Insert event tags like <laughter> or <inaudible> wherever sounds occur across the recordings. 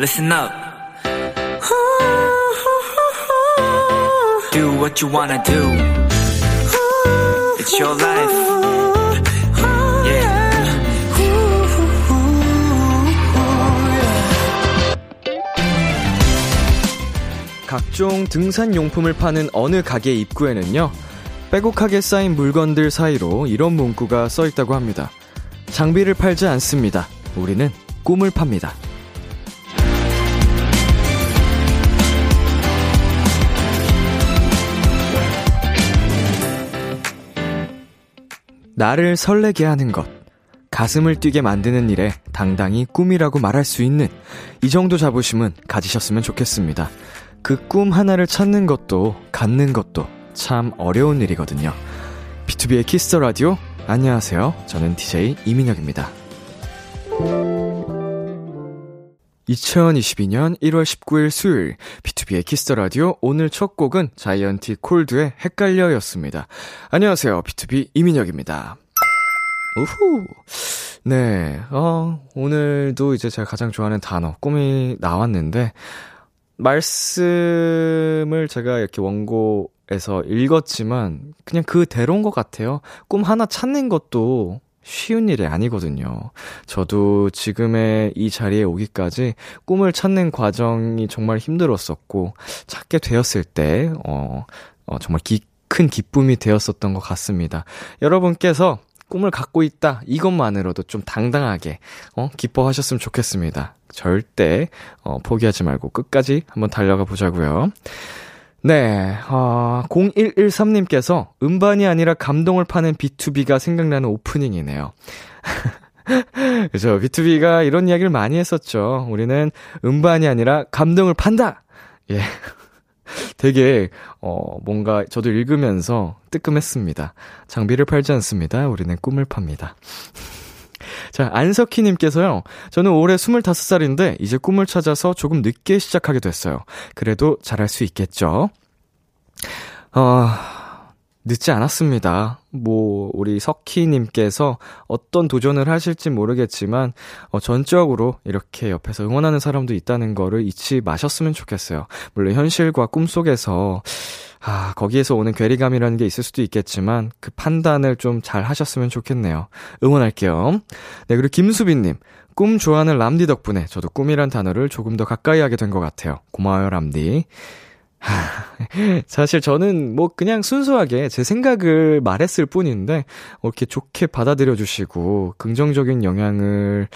listen up. Do what you wanna do. It's your life. Yeah. 각종 등산 용품을 파는 어느 가게 입구에는요, 빼곡하게 쌓인 물건들 사이로 이런 문구가 써 있다고 합니다. 장비를 팔지 않습니다. 우리는 꿈을 팝니다. 나를 설레게 하는 것, 가슴을 뛰게 만드는 일에 당당히 꿈이라고 말할 수 있는 이 정도 자부심은 가지셨으면 좋겠습니다. 그 꿈 하나를 찾는 것도 갖는 것도 참 어려운 일이거든요. B2B의 키스터 라디오 안녕하세요. 저는 DJ 이민혁입니다. 2022년 1월 19일 수요일 B2B의 키스터 라디오 오늘 첫 곡은 자이언티 콜드의 헷갈려였습니다. 안녕하세요. BTOB 이민혁입니다. 우후. 네. 어, 오늘도 이제 제가 가장 좋아하는 단어 꿈이 나왔는데 말씀을 제가 이렇게 원고에서 읽었지만 그냥 그대로인 것 같아요. 꿈 하나 찾는 것도 쉬운 일이 아니거든요. 저도 지금의 이 자리에 오기까지 꿈을 찾는 과정이 정말 힘들었었고, 찾게 되었을 때, 어, 어 정말 기, 큰 기쁨이 되었었던 것 같습니다. 여러분께서 꿈을 갖고 있다, 이것만으로도 좀 당당하게, 어, 기뻐하셨으면 좋겠습니다. 절대, 어, 포기하지 말고 끝까지 한번 달려가 보자고요. 네, 어, 0113님께서 음반이 아니라 감동을 파는 B2B가 생각나는 오프닝이네요. <laughs> 그죠. B2B가 이런 이야기를 많이 했었죠. 우리는 음반이 아니라 감동을 판다! 예. <laughs> 되게, 어, 뭔가 저도 읽으면서 뜨끔했습니다. 장비를 팔지 않습니다. 우리는 꿈을 팝니다. 자, 안석희님께서요. 저는 올해 25살인데 이제 꿈을 찾아서 조금 늦게 시작하게 됐어요. 그래도 잘할 수 있겠죠? 어, 늦지 않았습니다. 뭐, 우리 석희님께서 어떤 도전을 하실지 모르겠지만, 어, 전적으로 이렇게 옆에서 응원하는 사람도 있다는 거를 잊지 마셨으면 좋겠어요. 물론 현실과 꿈 속에서, 아, 거기에서 오는 괴리감이라는 게 있을 수도 있겠지만, 그 판단을 좀 잘 하셨으면 좋겠네요. 응원할게요. 네, 그리고 김수빈님. 꿈 좋아하는 람디 덕분에 저도 꿈이란 단어를 조금 더 가까이 하게 된 것 같아요. 고마워요, 람디. 사실 저는 뭐 그냥 순수하게 제 생각을 말했을 뿐인데, 어, 이렇게 좋게 받아들여 주시고, 긍정적인 영향을,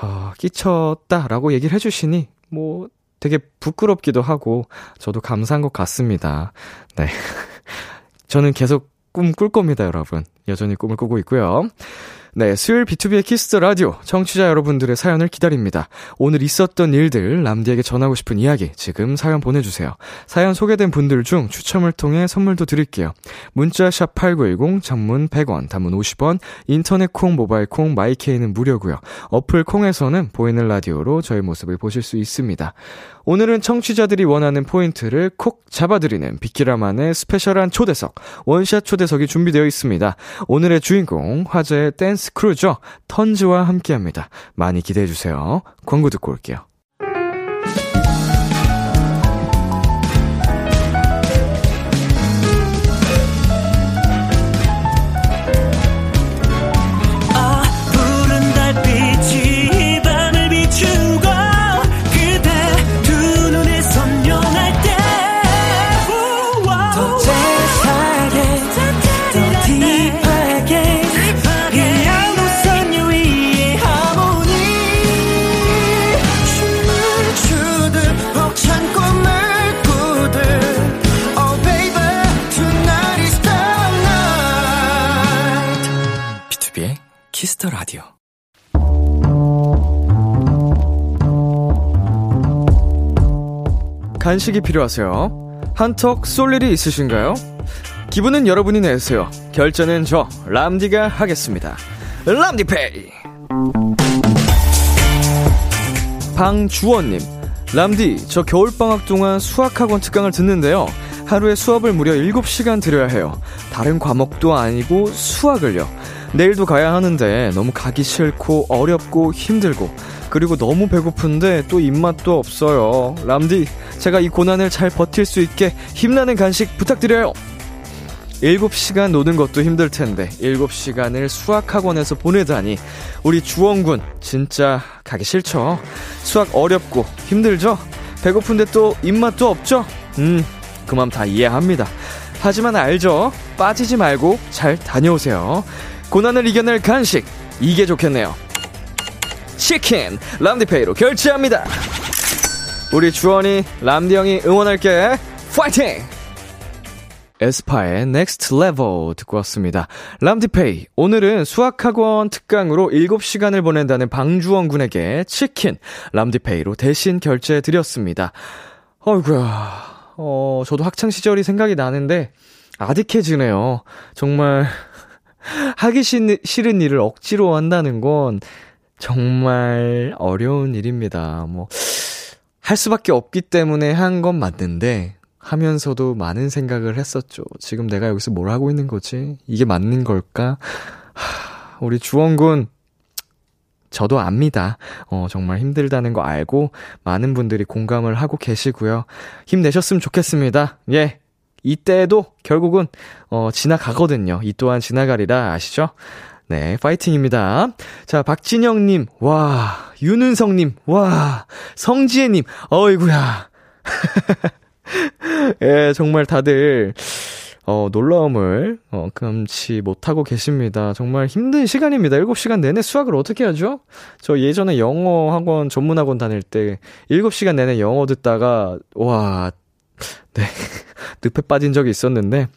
어, 끼쳤다라고 얘기를 해주시니, 뭐, 되게 부끄럽기도 하고, 저도 감사한 것 같습니다. 네. <laughs> 저는 계속 꿈 꿀 겁니다, 여러분. 여전히 꿈을 꾸고 있고요. 네, 수요일 B2B의 키스터 라디오 청취자 여러분들의 사연을 기다립니다. 오늘 있었던 일들 람디에게 전하고 싶은 이야기 지금 사연 보내주세요. 사연 소개된 분들 중 추첨을 통해 선물도 드릴게요. 문자 샵 #8910 장문 100원, 단문 50원, 인터넷 콩, 모바일 콩, 마이케이는 무료고요. 어플 콩에서는 보이는 라디오로 저의 모습을 보실 수 있습니다. 오늘은 청취자들이 원하는 포인트를 콕 잡아드리는 비키라만의 special한 초대석, 원샷 초대석이 준비되어 있습니다. 오늘의 주인공, 화제의 댄스 crew죠. 턴즈와 함께 합니다. 많이 기대해주세요. 광고 듣고 올게요. Kiss the 라디오. 간식이 필요하세요? 한턱 쏠 일이 있으신가요? 기분은 여러분이 내세요. 결제는 저 람디가 하겠습니다. 람디페이. 방주원님, 람디, 저 겨울방학 동안 수학학원 특강을 듣는데요. 하루에 수업을 무려 7시간 들어야 해요. 다른 과목도 아니고 수학을요. 내일도 가야 하는데 너무 가기 싫고 어렵고 힘들고 그리고 너무 배고픈데 또 입맛도 없어요. 람디, 제가 이 고난을 잘 버틸 수 있게 힘나는 간식 부탁드려요. 7시간 노는 것도 힘들 텐데 7시간을 수학학원에서 보내다니 우리 주원군 진짜 가기 싫죠? 수학 어렵고 힘들죠? 배고픈데 또 입맛도 없죠? 음, 그맘 다 이해합니다. 하지만 알죠? 빠지지 말고 잘 다녀오세요. 고난을 이겨낼 간식, 이게 좋겠네요. 치킨, 람디페이로 결제합니다. 우리 주원이, 람디 형이 응원할게. 파이팅! 에스파의 Next Level 듣고 왔습니다. 람디페이. 오늘은 수학학원 특강으로 7시간을 보낸다는 방주원 군에게 치킨, 람디페이로 대신 결제해 드렸습니다. 어이구야. 어, 저도 학창 시절이 생각이 나는데, 아득해지네요. 정말, 하기 싫은 일을 억지로 한다는 건 정말 어려운 일입니다. 뭐, 할 수밖에 없기 때문에 한 건 맞는데, 하면서도 많은 생각을 했었죠. 지금 내가 여기서 뭘 하고 있는 거지? 이게 맞는 걸까? 하, 우리 주원군, 저도 압니다. 어, 정말 힘들다는 거 알고 많은 분들이 공감을 하고 계시고요. 힘내셨으면 좋겠습니다. 예. 이때도 결국은 어, 지나가거든요. 이 또한 지나가리라 아시죠? 네, 파이팅입니다. 자, 박진영 님, 와, 윤은성 님, 와, 성지혜 님, 어이구야. <laughs> 예, 정말 다들, 어, 놀라움을, 어, 금치 못하고 계십니다. 정말 힘든 시간입니다. 7시간 내내 수학을 어떻게 하죠? 저 예전에 영어 학원, 전문학원 다닐 때, 7시간 내내 영어 듣다가, 와, 네. <laughs> 늪에 빠진 적이 있었는데,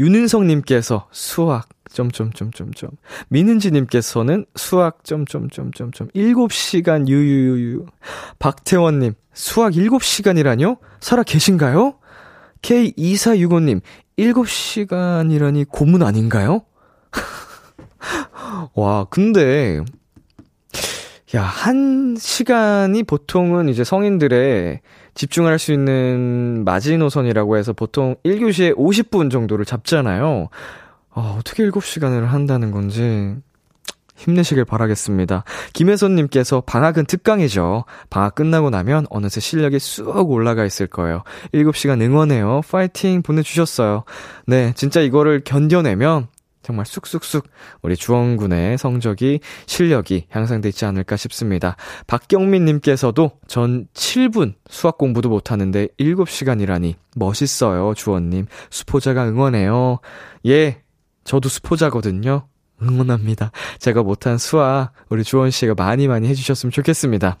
윤은성님께서 수학, 점점점점점. 민은지님께서는 수학, 점점점점점. 7시간 유유유유. 박태원님, 수학 7시간이라뇨? 살아 계신가요? K2465님, 7시간이라니 고문 아닌가요? <laughs> 와, 근데, 야, 한 시간이 보통은 이제 성인들의 집중할 수 있는 마지노선이라고 해서 보통 1교시에 50분 정도를 잡잖아요. 아, 어떻게 7시간을 한다는 건지 힘내시길 바라겠습니다. 김혜선님께서 방학은 특강이죠. 방학 끝나고 나면 어느새 실력이 쑥 올라가 있을 거예요. 7시간 응원해요. 파이팅 보내주셨어요. 네, 진짜 이거를 견뎌내면 정말 쑥쑥쑥 우리 주원군의 성적이 실력이 향상돼 있지 않을까 싶습니다. 박경민 님께서도 전 7분 수학 공부도 못 하는데 7시간이라니 멋있어요, 주원 님. 수포자가 응원해요. 예, 저도 수포자거든요. 응원합니다. 제가 못한 수학 우리 주원 씨가 많이 많이 해 주셨으면 좋겠습니다.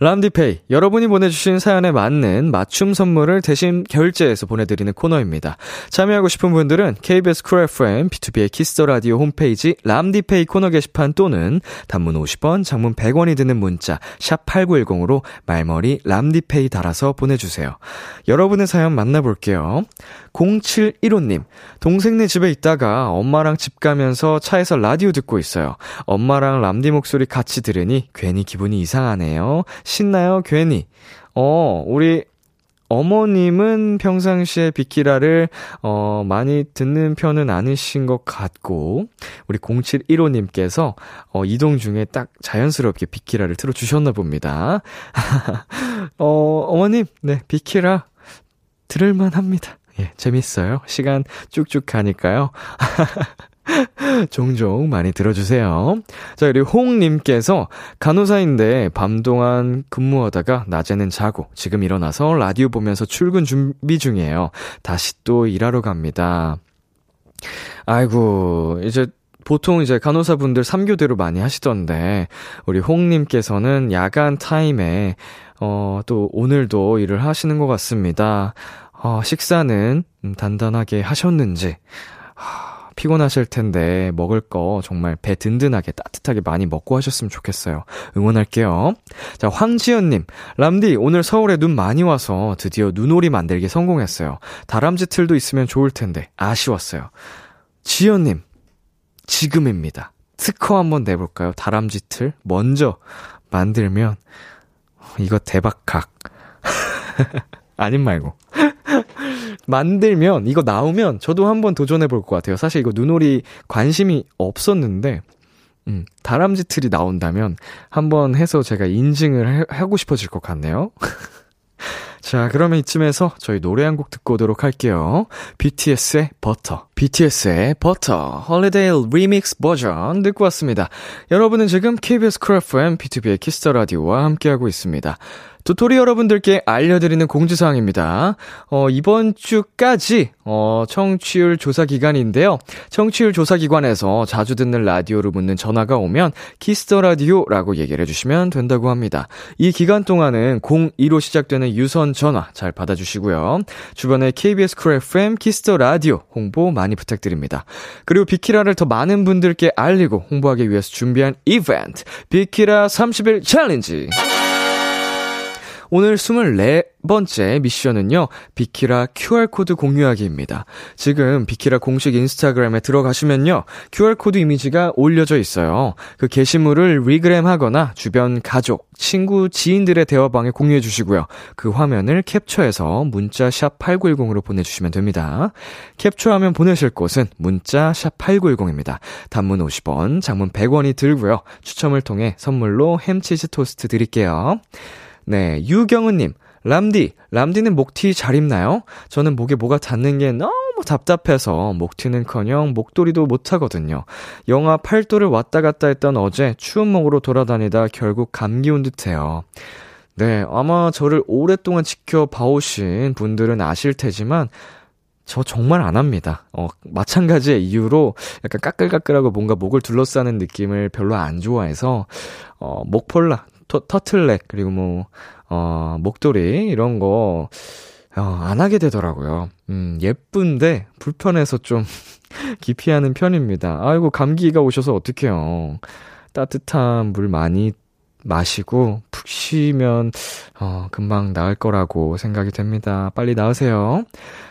람디페이, 여러분이 보내주신 사연에 맞는 맞춤 선물을 대신 결제해서 보내드리는 코너입니다. 참여하고 싶은 분들은 KBS 쿨 FM, B2B의 키스터 라디오 홈페이지 람디페이 코너 게시판 또는 단문 50원, 장문 100원이 드는 문자 샵 8910으로 말머리 람디페이 달아서 보내주세요. 여러분의 사연 만나볼게요. 0715님, 동생네 집에 있다가 엄마랑 집 가면서 차에서 라디오 듣고 있어요. 엄마랑 람디 목소리 같이 들으니 괜히 기분이 이상하네요. 신나요, 괜히. 어, 우리 어머님은 평상시에 비키라를, 어, 많이 듣는 편은 아니신 것 같고, 우리 0715님께서, 어, 이동 중에 딱 자연스럽게 비키라를 틀어 주셨나 봅니다. <laughs> 어, 어머님, 네, 비키라 들을 만 합니다. 예, 재밌어요. 시간 쭉쭉 가니까요. <laughs> 종종 많이 들어주세요. 자, 그리고 홍님께서 간호사인데 밤 동안 근무하다가 낮에는 자고 지금 일어나서 라디오 보면서 출근 준비 중이에요. 다시 또 일하러 갑니다. 아이고, 이제 보통 이제 간호사분들 3교대로 많이 하시던데, 우리 홍님께서는 야간 타임에, 어, 또 오늘도 일을 하시는 것 같습니다. 어, 식사는 음, 단단하게 하셨는지, 하, 피곤하실 텐데 먹을 거 정말 배 든든하게 따뜻하게 많이 먹고 하셨으면 좋겠어요. 응원할게요. 자, 황지연님, 람디, 오늘 서울에 눈 많이 와서 드디어 눈오리 만들기 성공했어요. 다람쥐 틀도 있으면 좋을 텐데, 아쉬웠어요. 지연님, 지금입니다. 특허 한번 내볼까요? 다람쥐 틀? 먼저 만들면, 이거 대박각. <laughs> 아님 말고. 만들면, 이거 나오면 저도 한번 도전해 볼 것 같아요. 사실 이거 눈오리 관심이 없었는데, 음, 다람쥐 틀이 나온다면 한번 해서 제가 인증을 해, 하고 싶어질 것 같네요. <laughs> 자, 그러면 이쯤에서 저희 노래 한 곡 듣고 오도록 할게요. BTS의 Butter. BTS의 Butter. Holiday Remix 버전 듣고 왔습니다. 여러분은 지금 KBS 쿨 FM B2B의 키스터 라디오와 함께하고 있습니다. 도토리 여러분들께 알려드리는 공지사항입니다. 어, 이번 주까지, 어, 청취율 조사 기간인데요. 청취율 조사 기관에서 자주 듣는 라디오를 묻는 전화가 오면 Kiss the Radio라고 얘기를 해주시면 된다고 합니다. 이 기간 동안은 02로 시작되는 유선 전화 잘 받아주시고요. 주변에 KBS Cool FM Kiss the Radio 홍보 많이 부탁드립니다. 그리고 비키라를 더 많은 분들께 알리고 홍보하기 위해서 준비한 이벤트, 비키라 30일 challenge. 오늘 24번째 미션은요, 비키라 QR코드 공유하기입니다. 지금 비키라 공식 인스타그램에 들어가시면요, QR코드 이미지가 올려져 있어요. 그 게시물을 regram 하거나 주변 가족, 친구, 지인들의 대화방에 공유해 주시고요. 그 화면을 캡처해서 문자 샵 8910으로 보내주시면 됩니다. 캡처하면 보내실 곳은 문자 샵 8910입니다. 단문 50원, 장문 100원이 들고요. 추첨을 통해 선물로 햄치즈 토스트 드릴게요. 네, 유경은님. 람디, 람디는 목티 잘 입나요? 저는 목에 뭐가 닿는 게 너무 답답해서 목티는 커녕 목도리도 못하거든요. 영하 8도를 왔다 갔다 했던 어제 추운 목으로 돌아다니다 결국 감기 온 듯해요. 네, 아마 저를 오랫동안 지켜봐오신 분들은 아실 테지만, 저 정말 안 합니다. 어, 마찬가지의 이유로 약간 까끌까끌하고 뭔가 목을 둘러싸는 느낌을 별로 안 좋아해서, 어, 목폴라, 터, 터틀넥, 그리고 뭐, 어, 목도리, 이런 거, 어, 안 하게 되더라고요. 음, 예쁜데, 불편해서 좀, <laughs> 기피하는 편입니다. 아이고, 감기가 오셔서 어떡해요. 따뜻한 물 많이 마시고, 푹 쉬면, 어, 금방 나을 거라고 생각이 됩니다. 빨리 나으세요.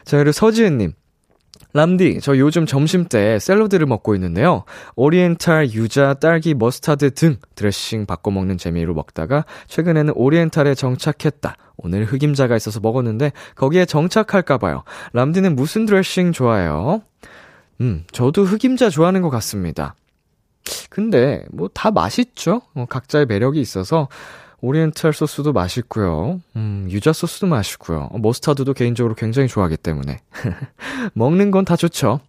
자, 그리고 서지은님. 람디, 저 요즘 점심 때 샐러드를 먹고 있는데요. 오리엔탈, 유자, 딸기, 머스타드 등 드레싱 바꿔 먹는 재미로 먹다가 최근에는 oriental에 정착했다. 오늘 흑임자가 있어서 먹었는데 거기에 정착할까봐요. 람디는 무슨 드레싱 좋아해요? 음, 저도 흑임자 좋아하는 것 같습니다. 근데 뭐 다 맛있죠? 어, 각자의 매력이 있어서 오리엔탈 소스도 맛있고요. 음, 유자 소스도 맛있고요. 머스타드도 개인적으로 굉장히 좋아하기 때문에. <laughs> 먹는 건 다 좋죠.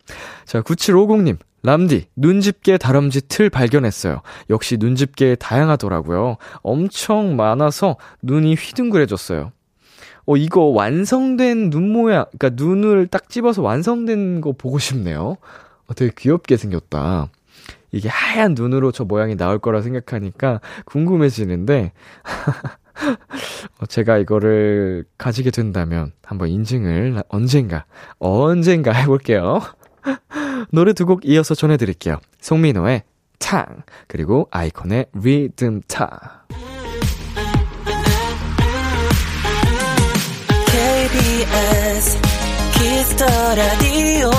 자, 9750님. 람디, 눈집게 다람쥐 틀 발견했어요. 역시 눈집게 다양하더라고요. 엄청 많아서 눈이 휘둥그레졌어요. 어, 이거 완성된 눈 모양, 그니까 눈을 딱 집어서 완성된 거 보고 싶네요. 어, 되게 귀엽게 생겼다. 이게 하얀 눈으로 저 모양이 나올 거라 생각하니까 궁금해지는데, <laughs> 어, 제가 이거를 가지게 된다면 한번 인증을 언젠가, 언젠가 해볼게요. <laughs> 노래 두 곡 이어서 전해드릴게요. 송민호의 탕, 그리고 아이콘의 리듬 타. KBS Kiss the 라디오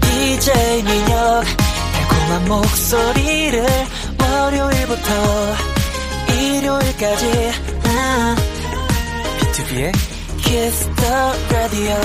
DJ 민혁 달콤한 목소리를 월요일부터 일요일까지. 아. B2B의 Kiss the Radio.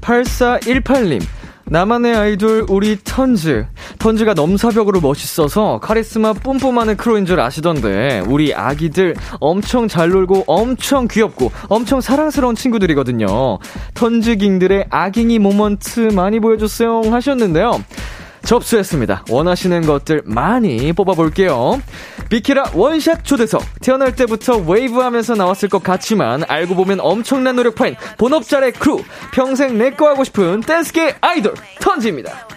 8418님 나만의 아이돌 우리 턴즈 턴즈가 넘사벽으로 멋있어서 카리스마 뿜뿜하는 crew인 줄 아시던데 우리 아기들 엄청 잘 놀고 엄청 귀엽고 엄청 사랑스러운 친구들이거든요 턴즈깅들의 아깅이 moment 많이 보여줬어요 하셨는데요 접수했습니다. 원하시는 것들 많이 뽑아볼게요. 비키라 one shot 초대석. 태어날 때부터 웨이브 하면서 나왔을 것 같지만 알고 보면 엄청난 노력파인 본업자의 크루. 평생 내꺼 하고 싶은 댄스계 아이돌 턴지입니다.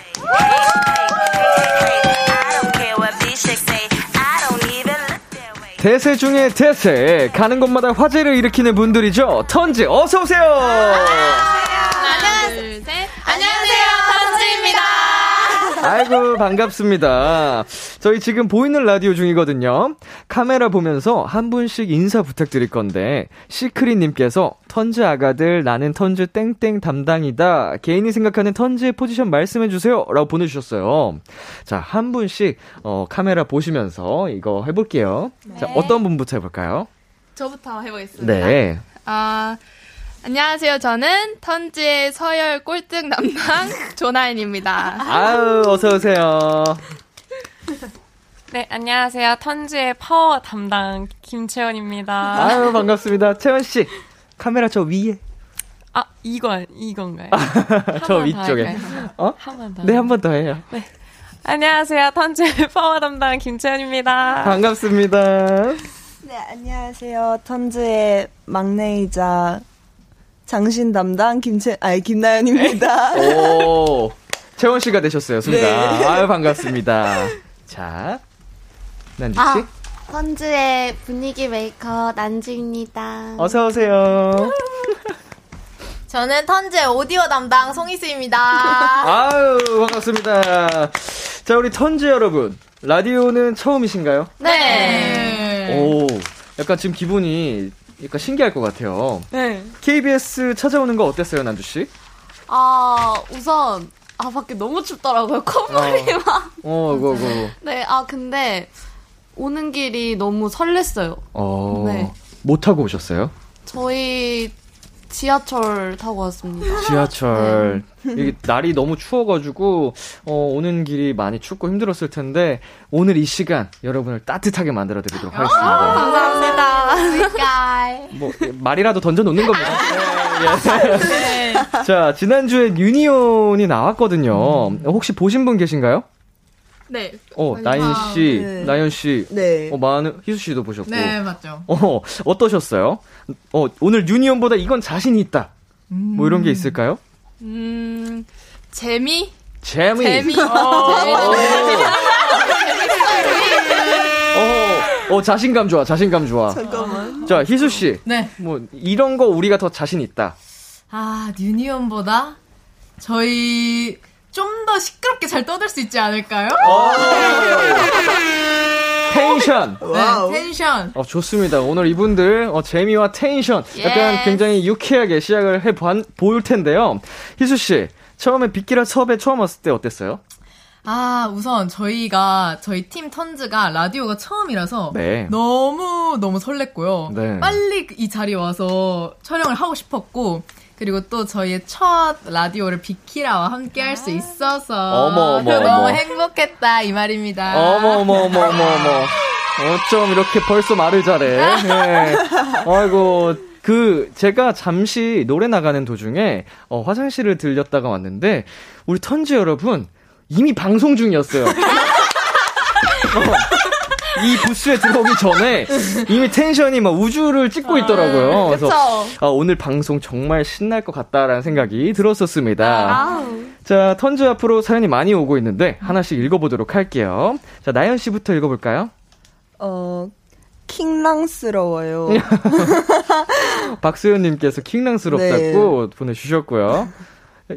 대세 중에 대세. 가는 곳마다 화제를 일으키는 분들이죠. 턴지 어서 오세요. 아이고, 반갑습니다. 저희 지금 보이는 라디오 중이거든요. 카메라 보면서 한 분씩 인사 부탁드릴 건데, 시크릿님께서 턴즈 아가들 나는 턴즈 땡땡 담당이다. 개인이 생각하는 턴즈의 포지션 말씀해주세요. 라고 보내주셨어요. 자, 한 분씩, 어, 카메라 보시면서 이거 해볼게요. 네. 자, 어떤 분부터 해볼까요? 저부터 해보겠습니다. 네. 아, 안녕하세요. 저는 턴즈의 서열 꼴등 담당 <laughs> 조나인입니다. 아유, 어서오세요. 네, 안녕하세요. 턴즈의 파워 담당 김채원입니다. 아유, 반갑습니다. 채원씨, 카메라 저 위에. 아, 이건, 이건가요? 저 위쪽에. 어? 한 번 더. 네, 한 번 더 해요. 네. 안녕하세요. 턴즈의 파워 담당 김채원입니다. 반갑습니다. 네, 안녕하세요. 턴즈의 막내이자 장신 담당 김채, 아니, 김나현입니다. 오, 채원 씨가 되셨어요, 순간. 네. 아유, 반갑습니다. 자, 난주 씨. 아, 턴즈의 분위기 메이커 난주입니다. 어서 오세요. <laughs> 저는 턴즈의 오디오 담당 송희수입니다. 아유, 반갑습니다. 자, 우리 턴즈 여러분. 라디오는 처음이신가요? 네. 오, 약간 지금 기분이 약간 신기할 것 같아요. 네. KBS 찾아오는 거 어땠어요, 난주 씨? 아, 우선 아 밖에 너무 춥더라고요. <laughs> 콧물이 어. 막. 어, 그거, 그거. 네, 아 근데 오는 길이 너무 설렜어요. 어. 네. 뭐 타고 오셨어요? 저희 지하철 타고 왔습니다. <laughs> 지하철. 네. 이게 날이 너무 추워가지고, 어, 오는 길이 많이 춥고 힘들었을 텐데, 오늘 이 시간 여러분을 따뜻하게 만들어 드리도록 하겠습니다. 아, 감사합니다. <laughs> 뭐, 말이라도 던져 놓는 겁니다. 네, 네. 자, 지난주에 유니온이 나왔거든요. 혹시 보신 분 계신가요? 네. 어, 나인 씨, 아, 네. 나연 씨. 네. 어, 많은, 희수 씨도 보셨고. 네, 맞죠. 어, 어떠셨어요? 어, 오늘 유니온보다 이건 자신이 있다. 음. 뭐 이런 게 있을까요? 음, 재미? 재미. 재미. 어, 어, 어, 자신감 좋아, 자신감 좋아. 자, 희수 씨. 네. 뭐, 이런 거 우리가 더 자신 있다. 아, 유니온보다 저희 좀 더 시끄럽게 잘 떠들 수 있지 않을까요? 어. 텐션. 네, 텐션. 어, 좋습니다. 오늘 이분들 어, 재미와 텐션 약간 yes. 굉장히 유쾌하게 시작을 해 볼 텐데요. 희수 씨, 처음에 비키라 섭외 처음 왔을 때 어땠어요? 아, 우선 저희가 저희 팀 턴즈가 라디오가 처음이라서 네. 너무 너무 설렜고요. 네. 빨리 이 자리에 와서 촬영을 하고 싶었고 그리고 또 저희의 첫 라디오를 비키라와 함께 할 수 있어서 어머, 어머, 너무 행복했다 이 말입니다. 어머 어머 어머 어머 어머 어쩜 이렇게 벌써 말을 잘해. 네. 아이고 그 제가 잠시 노래 나가는 도중에 어, 화장실을 들렸다가 왔는데 우리 턴즈 여러분 이미 방송 중이었어요. <laughs> 어. 이 부스에 들어오기 전에 이미 텐션이 막 우주를 찍고 아, 있더라고요. 그래서 아, 오늘 방송 정말 신날 것 같다라는 생각이 들었었습니다. 자, 턴즈 앞으로 사연이 많이 오고 있는데 하나씩 읽어보도록 할게요. 자, 나연 씨부터 읽어볼까요? 어, 킹랑스러워요. <laughs> 박수현님께서 킹랑스럽다고 네. 보내주셨고요.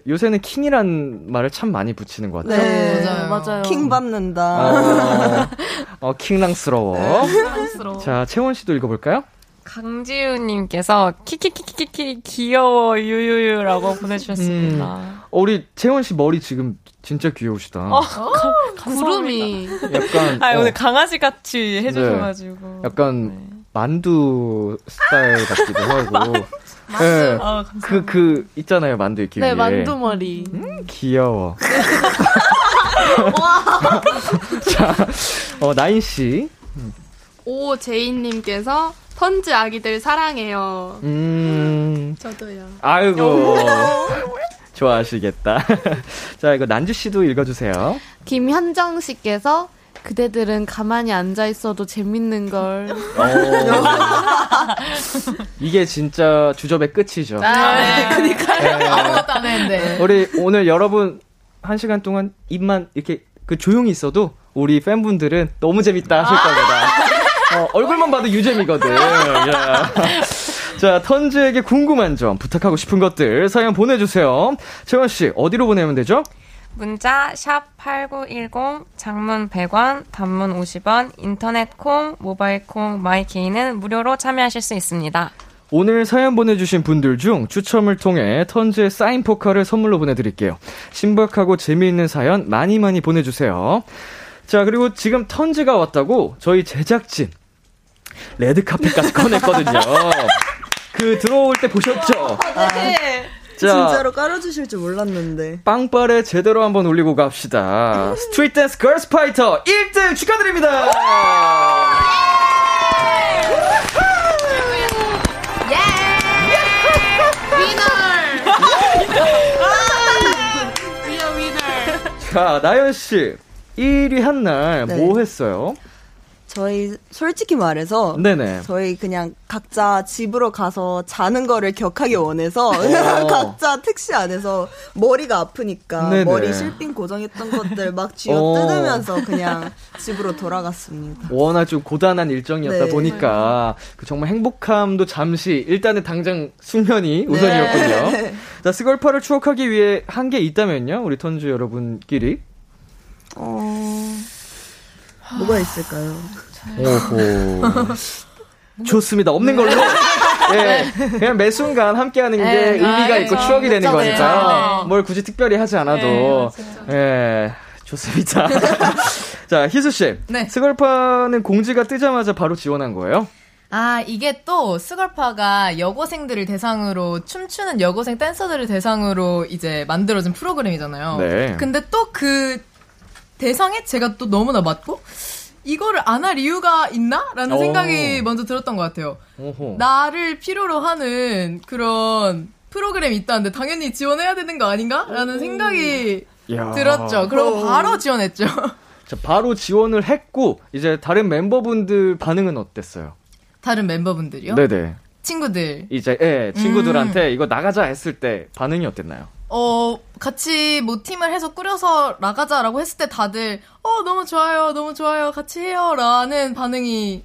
요새는 킹이란 말을 참 많이 붙이는 것 같아요. 네, 맞아요. 맞아요. 킹 받는다. 어, 어 킹랑스러워. 네, 자, 채원 씨도 읽어볼까요? 강지우님께서 키키키키키 귀여워 유유유라고 보내주셨습니다. 음, 어, 우리 채원 씨 머리 지금 진짜 귀여우시다. 어, 가, 구름이. 약간. 아 어. 오늘 강아지 같이 해주셔가지고. 네. 약간 네. 만두 스타일 같기도 <laughs> 하고. 네. 아, 그, 그, 있잖아요, 만두 이렇게. 네, 만두 머리. 음, 귀여워. <laughs> <laughs> 자, 어, 나인씨. 오제인님께서 펀즈 아기들 사랑해요. 음. 저도요. 아이고. 좋아하시겠다. 자, 이거 난주씨도 읽어주세요. 김현정 씨께서 그대들은 가만히 앉아 있어도 재밌는 걸. 어. <laughs> 이게 진짜 주접의 끝이죠. 아, 네. 그니까요. 네. 아무것도 안 했는데. 우리 오늘 여러분 한 시간 동안 입만 이렇게 그 조용히 있어도 우리 팬분들은 너무 재밌다 하실 겁니다. 어, 얼굴만 봐도 유잼이거든. 자, 턴즈에게 궁금한 점, 부탁하고 싶은 것들 사연 보내주세요. 채원 씨 어디로 보내면 되죠? 문자 샵8910 장문 100원, 단문 50원, 인터넷 콩, 모바일 콩, 마이케이는 무료로 참여하실 수 있습니다. 오늘 사연 보내주신 분들 중 추첨을 통해 턴즈의 사인 포카를 선물로 보내드릴게요. 신박하고 재미있는 사연 많이 많이 보내주세요. 자, 그리고 지금 턴즈가 왔다고 저희 제작진 레드카펫까지 꺼냈거든요. <laughs> 그 들어올 때 보셨죠? 아, 네. 자, 진짜로 깔아주실 줄 몰랐는데. 빵빠레 제대로 한번 올리고 갑시다. Street Dance Girls Fighter 1등 축하드립니다! <laughs> 자, 나연씨. 1위 한 날뭐 네. 했어요? 저희 솔직히 말해서 네네. 저희 그냥 각자 집으로 가서 자는 거를 격하게 원해서 어. <laughs> 각자 택시 안에서 머리가 아프니까 네네. 머리 실핀 고정했던 것들 막 쥐어 어. 뜯으면서 그냥 집으로 돌아갔습니다. 워낙 좀 고단한 일정이었다 네. 보니까 그 정말 행복함도 잠시 일단은 당장 숙면이 네. 우선이었군요. 네. <laughs> 자 스걸파를 추억하기 위해 한 게 있다면요, 우리 턴즈 여러분끼리. 어. 뭐가 있을까요? 오호. 좋습니다. 없는 걸로. <laughs> 예. 그냥 매 순간 함께하는 게 에이, 네, 의미가 아, 있고 그렇죠. 추억이 되는 거니까 네. 뭘 굳이 특별히 하지 않아도 네, 예. 좋습니다. <laughs> 자, 희수 씨. 네. 스걸파는 공지가 뜨자마자 바로 지원한 거예요? 아, 이게 또 스걸파가 여고생들을 대상으로 춤추는 여고생 댄서들을 대상으로 이제 만들어진 프로그램이잖아요. 네. 근데 또 그 대상에 제가 또 너무나 맞고 이거를 안 할 이유가 있나? 라는 오. 생각이 먼저 들었던 것 같아요. 오호. 나를 필요로 하는 그런 프로그램이 있다는데 당연히 지원해야 되는 거 아닌가? 라는 생각이 야. 들었죠. 그럼 바로 지원했죠. <laughs> 자, 바로 지원을 했고, 이제 다른 멤버분들 반응은 어땠어요? 다른 멤버분들이요? 네네. 친구들. 이제, 예, 친구들한테 음. 이거 나가자 했을 때 반응이 어땠나요? 어, 같이 뭐 팀을 해서 꾸려서 나가자라고 했을 때 다들, 어, 너무 좋아요, 너무 좋아요, 같이 해요, 라는 반응이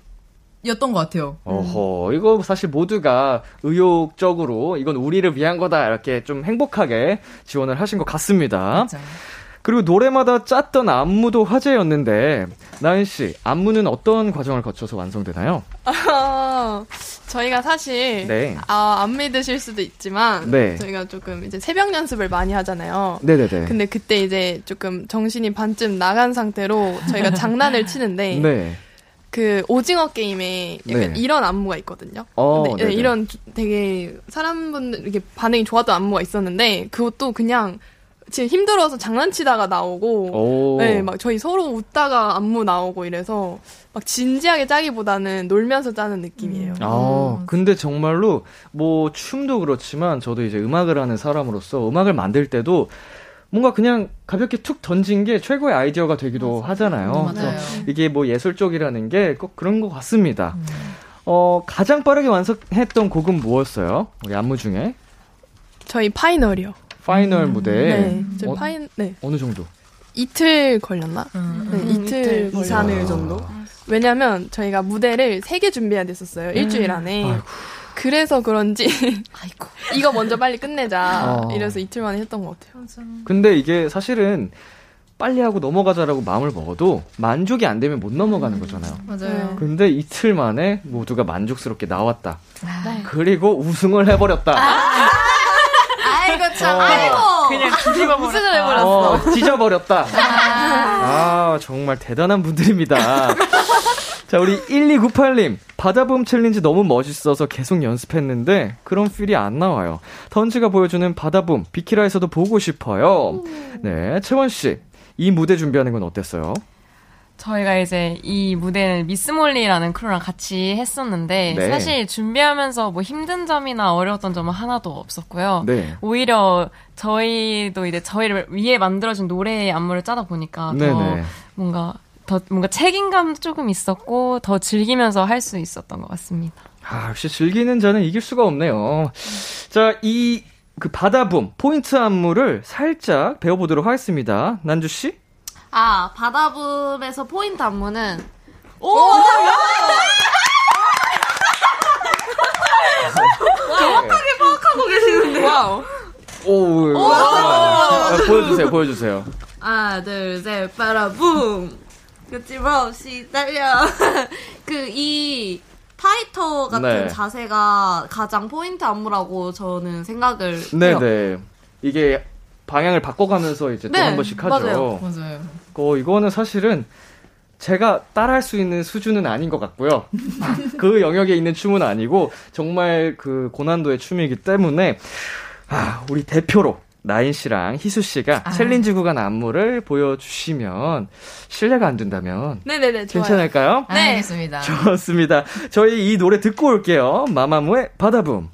였던 것 같아요. 어허, 이거 사실 모두가 의욕적으로 이건 우리를 위한 거다 이렇게 좀 행복하게 지원을 하신 것 같습니다. 맞아. 그리고 노래마다 짰던 안무도 화제였는데 나은 씨 안무는 어떤 과정을 거쳐서 완성되나요? 어, <laughs> 저희가 사실 네. 아, 안 믿으실 수도 있지만 네. 저희가 조금 이제 새벽 연습을 많이 하잖아요. 네네네. 근데 그때 이제 조금 정신이 반쯤 나간 상태로 저희가 <laughs> 장난을 치는데 네. 그 오징어 게임에 약간 네. 이런 안무가 있거든요. 어, 근데 네네. 이런 되게 사람분들 이렇게 반응이 좋았던 안무가 있었는데 그것도 그냥 지금 힘들어서 장난치다가 나오고, 네, 막 저희 서로 웃다가 안무 나오고 이래서 막 진지하게 짜기보다는 놀면서 짜는 느낌이에요. 아, 음. 근데 정말로 뭐 춤도 그렇지만 저도 이제 음악을 하는 사람으로서 음악을 만들 때도 뭔가 그냥 가볍게 툭 던진 게 최고의 아이디어가 되기도 맞아. 하잖아요. 음, 맞아요. 이게 뭐 예술 쪽이라는 게 꼭 그런 것 같습니다. 음. 어, 가장 빠르게 완성했던 곡은 무엇이었어요? 우리 안무 중에? 저희 final이요. final 음. 무대. 네. 어, 파인, 네. 어느 정도? 이틀 걸렸나? 음. 네, 이틀, 2, 3일 정도? 왜냐면 저희가 무대를 3개 준비해야 됐었어요. 일주일 음. 안에. 아이고. 그래서 그런지 <laughs> 아이고 이거 먼저 빨리 끝내자 어. 이래서 이틀 만에 했던 것 같아요. 맞아. 근데 이게 사실은 빨리 하고 넘어가자라고 마음을 먹어도 만족이 안 되면 못 넘어가는 거잖아요. 맞아요. 근데 이틀 만에 모두가 만족스럽게 나왔다. 네. 그리고 우승을 해버렸다. 아~ 아이고 참. 어. 아이고. 그냥 뒤집어 우승을 해버렸어. 어, 찢어버렸다. 아. 아 정말 대단한 분들입니다. 자, 우리 1298님. 바다붐 challenge 너무 멋있어서 계속 연습했는데 그런 feel이 안 나와요. 던지가 보여주는 바다봄 비키라에서도 보고 싶어요. 네, 채원 씨. 이 무대 준비하는 건 어땠어요? 저희가 이제 이 무대는 미스몰리라는 크루랑 같이 했었는데 네. 사실 준비하면서 뭐 힘든 점이나 어려웠던 점은 하나도 없었고요. 네. 오히려 저희도 이제 저희를 위해 만들어준 노래의 안무를 짜다 보니까 네네. 더 뭔가 더 뭔가 책임감 조금 있었고 더 즐기면서 할 수 있었던 것 같습니다. 아, 역시 즐기는 자는 이길 수가 없네요. 자, 이 그 바다붐 포인트 안무를 살짝 배워보도록 하겠습니다. 난주 씨. 아, 바다붐에서 포인트 안무는 오! <laughs> 정확하게 파악하고 계시는데. Wow. 오, 오, 와, 보여주세요, 보여주세요. 하나, 둘, 셋, 빠라붐. 거침없이 달려. 그, 이, 파이터 같은 네. 자세가 가장 포인트 안무라고 저는 생각을 네네. 해요. 네. 이게 방향을 바꿔가면서 이제 네, 또한 번씩 하죠. 맞아요. 맞아요. 어, 이거는 사실은 제가 따라할 수 있는 수준은 아닌 것 같고요. <laughs> 그 영역에 있는 춤은 아니고 정말 그 고난도의 춤이기 때문에 아, 우리 대표로 나인 씨랑 희수 씨가 아. challenge 구간 안무를 보여주시면 실례가 안 된다면 네네네 괜찮을까요? 네 알겠습니다. 좋습니다. 저희 이 노래 듣고 올게요. 마마무의 바다붐.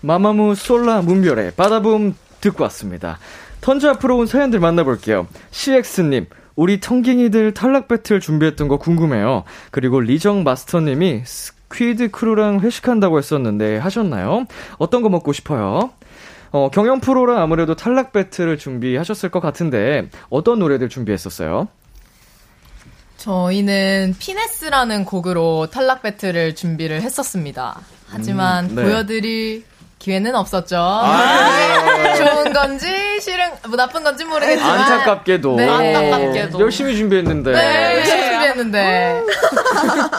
마마무 솔라 문별의 바다붐 듣고 왔습니다. 턴즈 앞으로 온 사연들 만나볼게요. CX님, 우리 청갱이들 탈락 배틀 준비했던 거 궁금해요. 그리고 리정 마스터님이 스퀴드 crew랑 회식한다고 했었는데 하셨나요? 어떤 거 먹고 싶어요? 어, 경연 프로라 아무래도 탈락 battle을 준비하셨을 것 같은데 어떤 노래들 준비했었어요? 저희는 피네스라는 곡으로 탈락 배틀을 준비를 했었습니다. 하지만 음, 네. 보여드릴 기회는 없었죠. 아, 좋은 건지 싫은 뭐 나쁜 건지 모르겠지만 안타깝게도 네. 안타깝게도 열심히 준비했는데 네, 열심히 준비했는데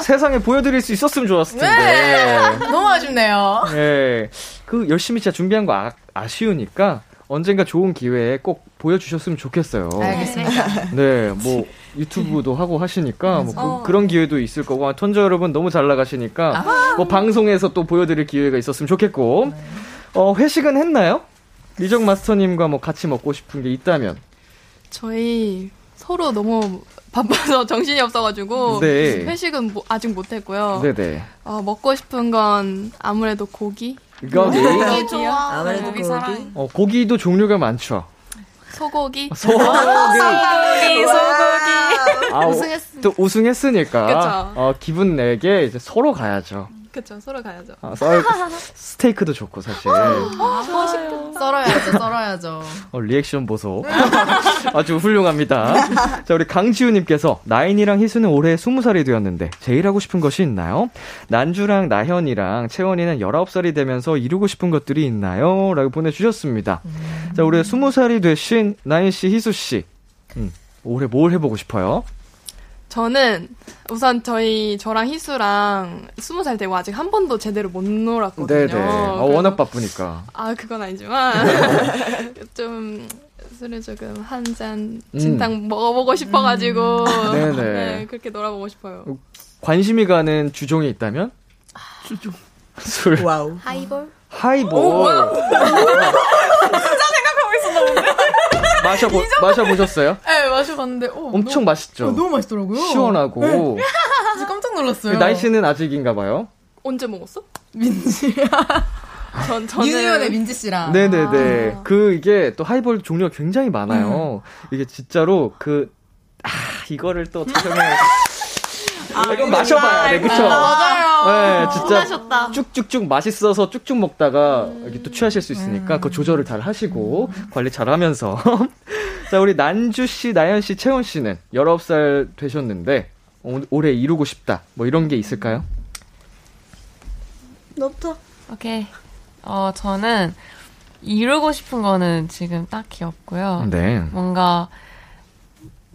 세상에 보여드릴 수 있었으면 좋았을 텐데 네. 너무 아쉽네요. 네, 그 열심히 진짜 준비한 거 아, 아쉬우니까 언젠가 좋은 기회에 꼭 보여주셨으면 좋겠어요. 알겠습니다. 네, 뭐 유튜브도 하고 하시니까 뭐 그, 어. 런 기회도 있을 거고 턴저 여러분 너무 잘 나가시니까 아. 뭐 방송에서 또 보여드릴 기회가 있었으면 좋겠고 어 회식은 했나요? 리정 마스터님과 뭐 같이 먹고 싶은 게 있다면 저희 서로 너무 바빠서 <laughs> 정신이 없어가지고 네. 회식은 뭐 아직 못했고요. 네네. 어, 먹고 싶은 건 아무래도 고기. 고기. 고기 좋아. 아무래도 고기. 고기. 어, 고기도 종류가 많죠. 소고기. 소고기. 소고기. 소고기. 아, 우승했으니까. 또 우승했으니까. 그쵸. 어, 기분 내게 이제 서로 가야죠. 그쵸, 서로 가야죠. 아, 썰, <laughs> 스테이크도 좋고, 사실. 아, 맛있겠다. 썰어야죠, 썰어야죠. 어, 리액션 보소. <laughs> 아주 훌륭합니다. 자, 우리 강지우님께서, 나인이랑 희수는 올해 20살이 되었는데, 제일 하고 싶은 것이 있나요? 난주랑 나현이랑 채원이는 19살이 되면서 이루고 싶은 것들이 있나요? 라고 보내주셨습니다. 음. 자, 올해 20살이 되신 나인씨, 희수씨. 음, 올해 뭘 해보고 싶어요? 저는 우선 저희 저랑 희수랑 스무 살 되고 아직 한 번도 제대로 못 놀았거든요. 네네. 어, 워낙 바쁘니까. 아 그건 아니지만 <laughs> 좀 술을 조금 한잔 음. 진탕 음. 먹어보고 싶어가지고 음. 네네. 네, 그렇게 놀아보고 싶어요. 관심이 가는 주종이 있다면? 주종. 술. wow. 하이볼. 하이볼. 진짜 생각하고 있었나 본데. 마셔보, 마셔보셨어요? 네, 마셔봤는데, 오, 엄청 너무, 맛있죠? 어, 너무 맛있더라고요. 시원하고. 네. 진짜 깜짝 놀랐어요. 날씨는 아직인가 봐요? 언제 먹었어? 민지. 전, 저는. 유니온의 민지 씨랑. 네네네. 아. 그, 이게 또 하이볼 종류가 굉장히 많아요. 음. 이게 진짜로 그, 아, 이거를 또 <laughs> 적용해. 아, 이건 마셔봐야 돼, 그쵸? 아, 맞아요. 네, 진짜 마셨다. 쭉쭉쭉 맛있어서 쭉쭉 먹다가 음. 이렇게 또 취하실 수 있으니까 음. 그 조절을 잘 하시고 음. 관리 잘 하면서. <laughs> 자, 우리 난주 씨, 나연 씨, 채원 씨는 19살 되셨는데 올해 이루고 싶다. 뭐 이런 게 있을까요? 너부터. 오케이. 어, 저는 이루고 싶은 거는 지금 딱히 없고요. 네. 뭔가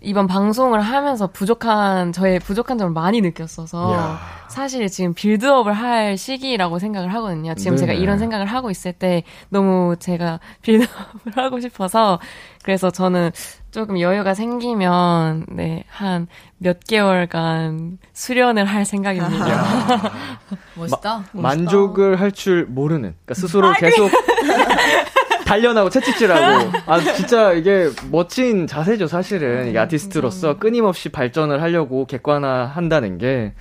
이번 방송을 하면서 부족한 저의 부족한 점을 많이 느꼈어서 야. 사실 지금 빌드업을 할 시기라고 생각을 하거든요. 지금 네 제가 이런 생각을 하고 있을 때 너무 제가 <laughs> 빌드업을 하고 싶어서 그래서 저는 조금 여유가 생기면 네 한 몇 개월간 수련을 할 생각입니다. <laughs> 멋있다. 마, 만족을 할 줄 모르는 그러니까 스스로 계속 <laughs> 단련하고 채찍질하고 아 진짜 이게 멋진 자세죠 사실은 이게 아티스트로서 끊임없이 발전을 하려고 객관화 한다는 게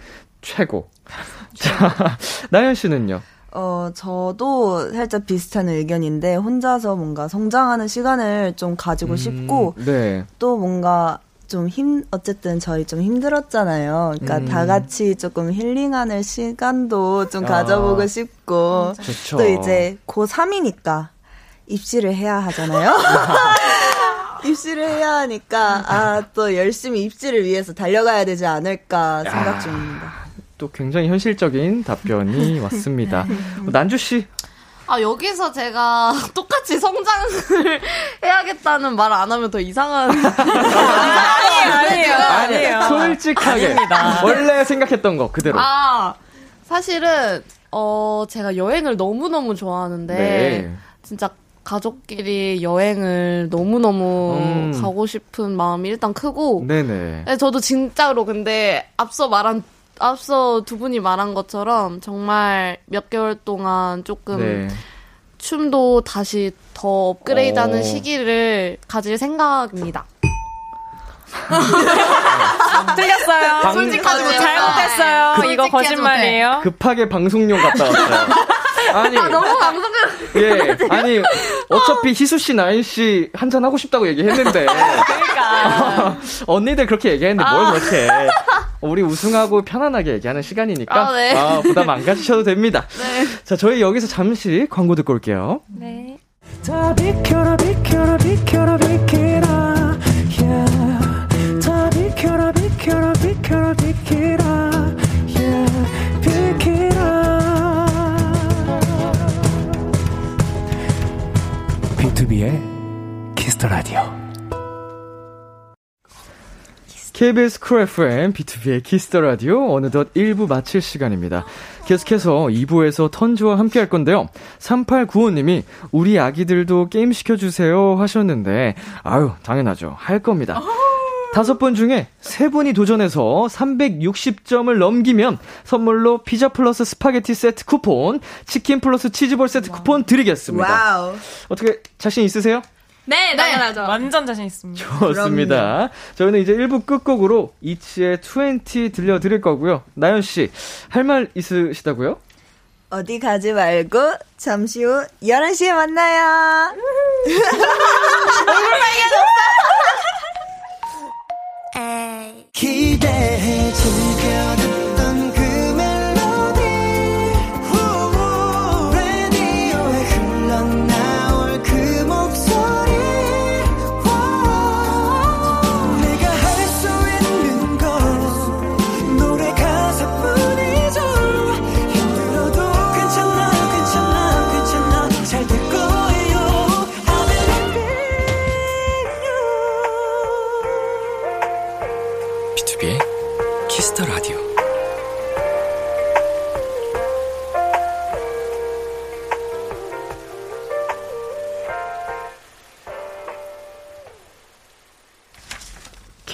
최고. 자 나연 씨는요? 어, 저도 살짝 비슷한 의견인데, 혼자서 뭔가 성장하는 시간을 좀 가지고 음, 싶고, 네. 또 뭔가 좀 힘, 어쨌든 저희 좀 힘들었잖아요. 그러니까 음. 다 같이 조금 힐링하는 시간도 좀 아, 가져보고 싶고, 좋죠. 또 이제 고3이니까, 입시를 해야 하잖아요. <laughs> 입시를 해야 하니까 아 또 열심히 입시를 위해서 달려가야 되지 않을까 생각 중입니다. 또 굉장히 현실적인 답변이 <laughs> 왔습니다. 난주 씨. 아, 여기서 제가 <laughs> 똑같이 성장을 해야겠다는 말 안 하면 더 이상한. 아니에요, 아니에요. 아니에요. 솔직하게. 아닙니다. 원래 생각했던 거 그대로. 아, 사실은, 어, 제가 여행을 너무 너무 좋아하는데, 네. 진짜 가족끼리 여행을 너무너무 음. 가고 싶은 마음이 일단 크고, 네네. 네, 저도 진짜로 근데 앞서 말한 앞서 두 분이 말한 것처럼 정말 몇 개월 동안 조금 네. 춤도 다시 더 업그레이드하는 오. 시기를 가질 생각입니다. 틀렸어요. 솔직하지 못 잘못했어요. 이거 거짓말이에요. 급하게 방송용 갔다 왔어요. 아니 아, 너무 방송용. 예, 아니 어차피 희수 씨, 나인 씨 한잔 하고 싶다고 얘기했는데. 그러니까 <laughs> 언니들 그렇게 얘기했는데 뭘 아. 그렇게? 우리 우승하고 편안하게 얘기하는 시간이니까 아, 네. 아, 부담 안 가지셔도 됩니다. 네. 자, 저희 여기서 잠시 광고 듣고 올게요. 네. BTOB의 키스 더 라디오. KBS 쿨 FM, BTOB의 키스 더 라디오, 어느덧 1부 마칠 시간입니다. 계속해서 2부에서 턴즈와 함께 할 건데요. 3895님이, 우리 아기들도 게임 시켜주세요 하셨는데, 아유, 당연하죠. 할 겁니다. 다섯 분 중에 세 분이 도전해서 360점을 넘기면 선물로 피자 플러스 스파게티 세트 쿠폰, 치킨 플러스 치즈볼 세트 쿠폰 드리겠습니다. wow. 어떻게 자신 있으세요? 네, 네, 당연하죠. 완전 자신 있습니다. 좋습니다. 그럼요. 저희는 이제 1부 끝곡으로 있지의 20 들려드릴 거고요. 나연 씨, 할 말 있으시다고요? 어디 가지 말고 잠시 후 11시에 만나요. <laughs> <laughs> 얼굴 빨개졌어. 기대해 즐겨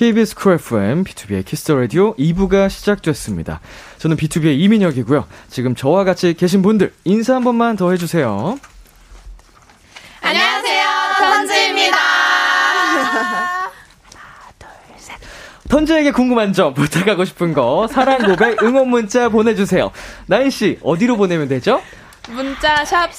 KBS 쿨 FM, BTOB의 키스 더 라디오 2부가 시작됐습니다. 저는 BTOB의 이민혁이고요. 지금 저와 같이 계신 분들 인사 한 번만 더 해주세요. 안녕하세요, 턴즈입니다. 하나, 둘, 셋. 턴즈에게 궁금한 점, 부탁하고 싶은 거, 사랑 고백, 응원 문자 보내주세요. 나인 씨, 어디로 보내면 되죠? 문자 샵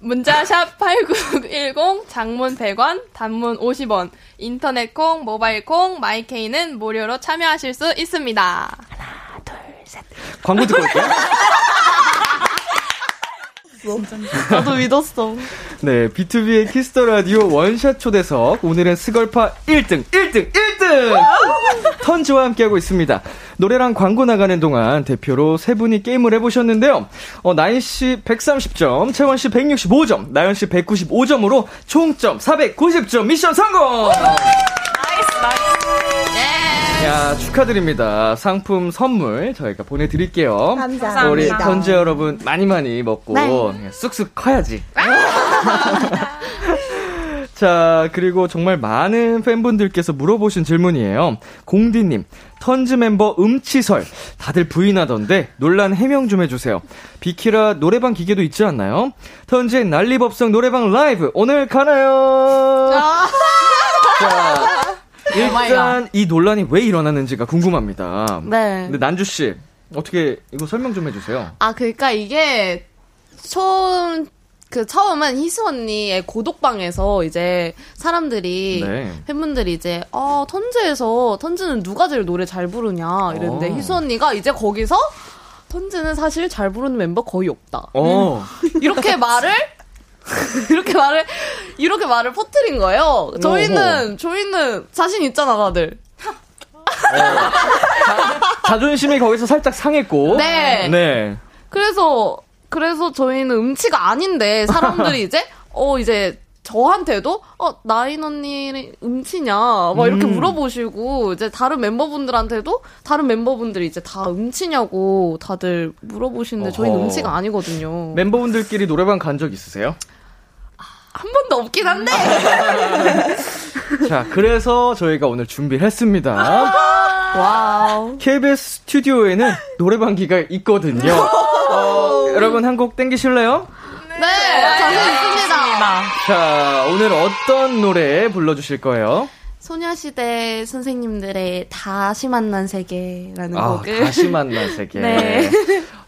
문자샵 8910, 장문 100원, 단문 50원, 인터넷 콩, 모바일 콩, 마이케이는 무료로 참여하실 수 있습니다. 하나, 둘, 셋. 광고 듣고 올게요. 나도 믿었어. 네, BTOB의 키스 더 라디오 원샷 초대석. 오늘은 스걸파 1등, 1등, 1등! 턴즈와 함께하고 있습니다. 노래랑 광고 나가는 동안 대표로 세 분이 게임을 해보셨는데요. 어, 나인 씨 130점, 채원 씨 165점, 나연 씨 195점으로 총점 490점 미션 성공! nice, nice. 예. 야, 축하드립니다. 상품 선물 저희가 보내드릴게요. 감사합니다. 우리 턴즈 여러분 많이 많이 먹고 네. 쑥쑥 커야지. <laughs> 자, 그리고 정말 많은 팬분들께서 물어보신 질문이에요. 공디님, 턴즈 멤버 음치설. 다들 부인하던데, 논란 해명 좀 해주세요. 비키라 노래방 기계도 있지 않나요? 턴즈의 난리법석 노래방 라이브, 오늘 가나요? 자, 일단 이 논란이 왜 일어났는지가 궁금합니다. 네. 근데 난주 씨, 어떻게, 이거 설명 좀 해주세요. 아, 그러니까 이게, 처음, 그 처음은 희수 언니의 고독방에서 이제 사람들이 네. 팬분들이 이제 어 턴즈에서 턴즈는 누가 제일 노래 잘 부르냐 이랬는데 어. 희수 언니가 이제 거기서 턴즈는 사실 잘 부르는 멤버 거의 없다. 어. 이렇게 말을 <laughs> 이렇게 말을 이렇게 말을 퍼뜨린 거예요. 저희는 저희는 자신 있잖아 다들. 어. 자, 자존심이 거기서 살짝 상했고. 네. 네. 그래서 그래서 저희는 음치가 아닌데 사람들이 <laughs> 이제 어 이제 저한테도 어 나인 언니 음치냐 막 이렇게 음. 물어보시고 이제 다른 멤버분들한테도 다른 멤버분들이 이제 다 음치냐고 다들 물어보시는데 저희는 음치가 아니거든요. 멤버분들끼리 노래방 간 적 있으세요? 한 번도 없긴 한데. <laughs> 자, 그래서 저희가 오늘 준비를 했습니다. wow. KBS 스튜디오에는 노래방기가 있거든요. <laughs> 어, 여러분 한 곡 땡기실래요? 네, 자신 있습니다. 자, 오늘 어떤 노래 불러주실 거예요? 소녀시대 선생님들의 다시 만난 세계라는 아, 곡을 다시 만난 세계. <laughs> 네.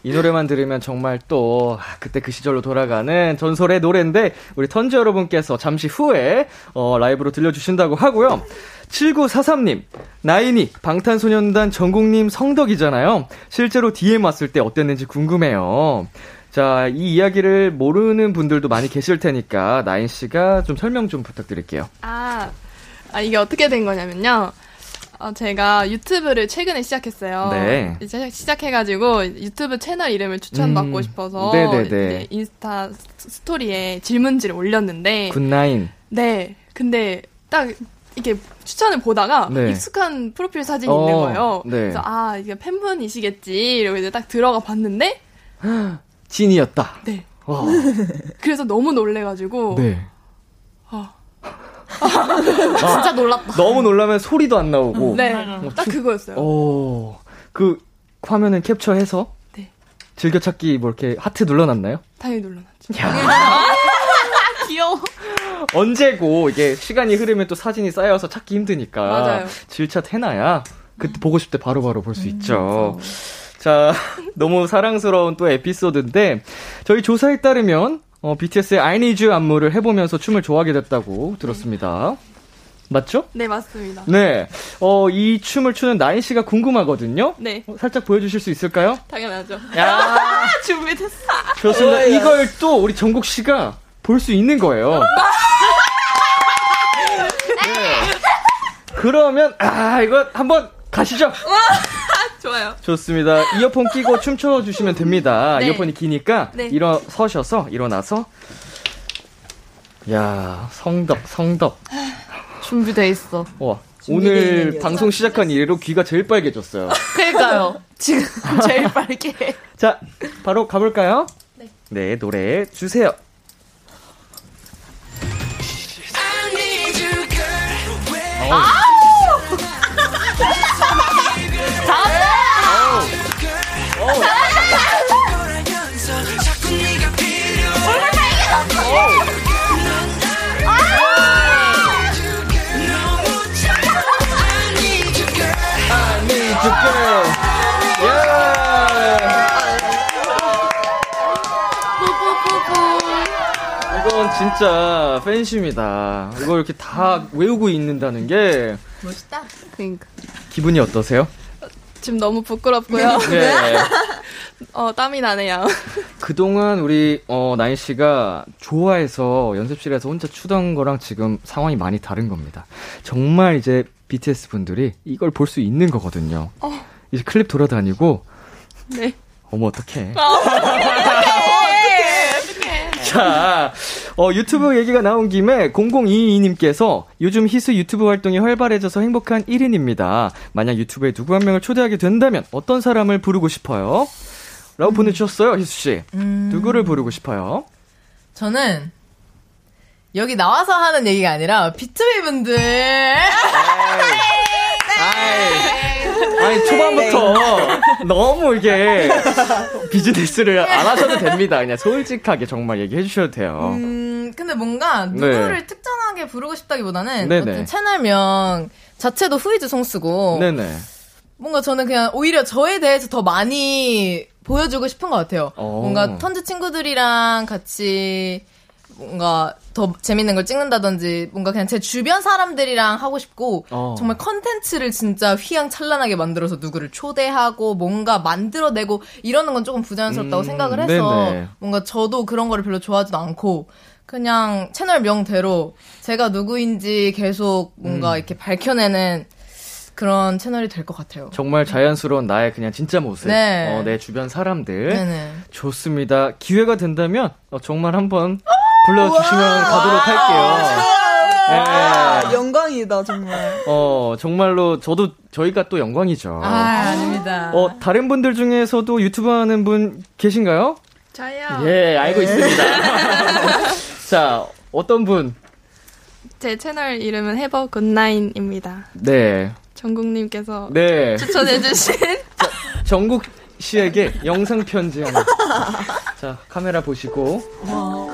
이 노래만 들으면 정말 또 아, 그때 그 시절로 돌아가는 전설의 노래인데 우리 턴즈 여러분께서 잠시 후에 어, 라이브로 들려주신다고 하고요. 7943님, 나인이 방탄소년단 전국님 성덕이잖아요. 실제로 DM 왔을 때 어땠는지 궁금해요. 자, 이 이야기를 모르는 분들도 많이 계실 테니까 나인 씨가 좀 설명 좀 부탁드릴게요. 아, 아, 이게 어떻게 된 거냐면요. 어, 제가 유튜브를 최근에 시작했어요. 네. 이제 시작해가지고 유튜브 채널 이름을 추천받고 음, 싶어서 네네네. 인스타 스토리에 질문지를 올렸는데 굿나인. 네. 근데 딱 이렇게 추천을 보다가 네. 익숙한 프로필 사진이 어, 있는 거예요. 네. 그래서 아 이게 팬분이시겠지 이러고 이제 딱 들어가 봤는데 <gasps> 진이었다. 네. <laughs> 그래서 너무 놀래가지고 네. 어, 진짜 놀랐다. 너무 놀라면 소리도 안 나오고. 네. 어, 딱 그거였어요. 오, 그 화면은 캡처해서 네. 즐겨찾기 뭐 이렇게 하트 눌러놨나요? 당연히 눌러놨죠. <laughs> 귀여워. 언제고 이게 시간이 흐르면 또 사진이 쌓여서 찾기 힘드니까 맞아요. 질샷 해놔야 그때 보고 싶을 때 바로바로 볼 수 있죠. 음, 자, <laughs> 너무 사랑스러운 또 에피소드인데 저희 조사에 따르면 어, BTS의 I Need You 안무를 해보면서 춤을 좋아하게 됐다고 들었습니다. 맞죠? 네, 맞습니다. 네. 어, 이 춤을 추는 나인 씨가 궁금하거든요. 네. 어, 살짝 보여주실 수 있을까요? 당연하죠. 야 <laughs> 준비됐어. 좋습니다. 어, 이걸 또 우리 정국 씨가 볼 수 있는 거예요. 네. 그러면, 아, 이거 한번 가시죠. 좋아요. 좋습니다. 이어폰 끼고 춤춰 주시면 됩니다. <laughs> 네. 이어폰이 기니까 네. 일어 서셔서 일어나서 야 성덕 성덕 준비돼 있어. 와 오늘 방송 시작한 이래로 귀가 제일 빨개졌어요. <laughs> 그러니까요. 지금 <laughs> 제일 빨개. 자 바로 가볼까요? 네. 네 노래 주세요. 아! 이건 진짜 팬심이다. 이걸 이렇게 다 외우고 있는다는 게 멋있다. 그러니까. 기분이 어떠세요? 지금 너무 부끄럽고요. 네. <laughs> 어, 땀이 나네요. 그동안 우리, 어, 나인 씨가 좋아해서 연습실에서 혼자 추던 거랑 지금 상황이 많이 다른 겁니다. 정말 이제 BTS 분들이 이걸 볼 수 있는 거거든요. 어. 이제 클립 돌아다니고. 네. 어머, 어떡해. 어, <laughs> 자, 어, 유튜브 얘기가 나온 김에 0022님께서 요즘 희수 유튜브 활동이 활발해져서 행복한 1인입니다. 만약 유튜브에 누구 한 명을 초대하게 된다면 어떤 사람을 부르고 싶어요? 라고 음. 보내주셨어요, 희수씨. 음. 누구를 부르고 싶어요? 저는 여기 나와서 하는 얘기가 아니라 비투비 분들. <laughs> 아니 초반부터 네. 너무 이게 <laughs> 비즈니스를 안 하셔도 됩니다. 그냥 솔직하게 정말 얘기해 주셔도 돼요. 음, 근데 뭔가 누구를 네. 특정하게 부르고 싶다기보다는 어떤 채널명 자체도 Who is 송쓰고 네네. 뭔가 저는 그냥 오히려 저에 대해서 더 많이 보여주고 싶은 것 같아요. 오. 어. 뭔가 턴즈 친구들이랑 같이 뭔가 더 재밌는 걸 찍는다든지 뭔가 그냥 제 주변 사람들이랑 하고 싶고 어. 정말 컨텐츠를 진짜 휘황찬란하게 만들어서 누구를 초대하고 뭔가 만들어내고 이러는 건 조금 부자연스럽다고 음, 생각을 해서 네네. 뭔가 저도 그런 거를 별로 좋아하지도 않고 그냥 채널 명대로 제가 누구인지 계속 뭔가 음. 이렇게 밝혀내는 그런 채널이 될 것 같아요. 정말 자연스러운 나의 그냥 진짜 모습. 네. 어, 내 주변 사람들. 네네. 좋습니다. 기회가 된다면 어, 정말 한번 불러주시면 가도록 할게요. 네. 아, 영광이다 정말. 어 정말로 저도 저희가 또 영광이죠. 아 아닙니다. 어 다른 분들 중에서도 유튜브 하는 분 계신가요? 저요. 예 알고 네. 있습니다. <laughs> 자 어떤 분? 제 채널 이름은 해버 굿나인입니다. 네. 정국님께서 네. 추천해주신 <laughs> 정국 씨에게 영상 편지 하나. 자 카메라 보시고. 와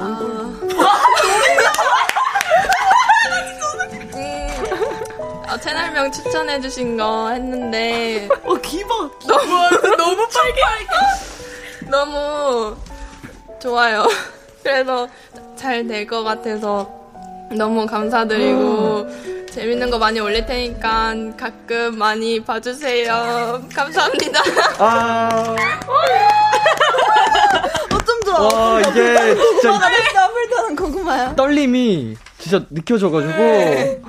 채널명 추천해주신 거 했는데. 어, 기본! 너무, 너무 <laughs> 빨개! 너무 좋아요. <laughs> 그래서 잘 될 것 같아서 너무 감사드리고, 재밌는 거 많이 올릴 테니까 가끔 많이 봐주세요. 감사합니다. 아. <laughs> 와, 이게 진짜. 아플다는 고구마야. 떨림이 진짜 느껴져가지고. 네.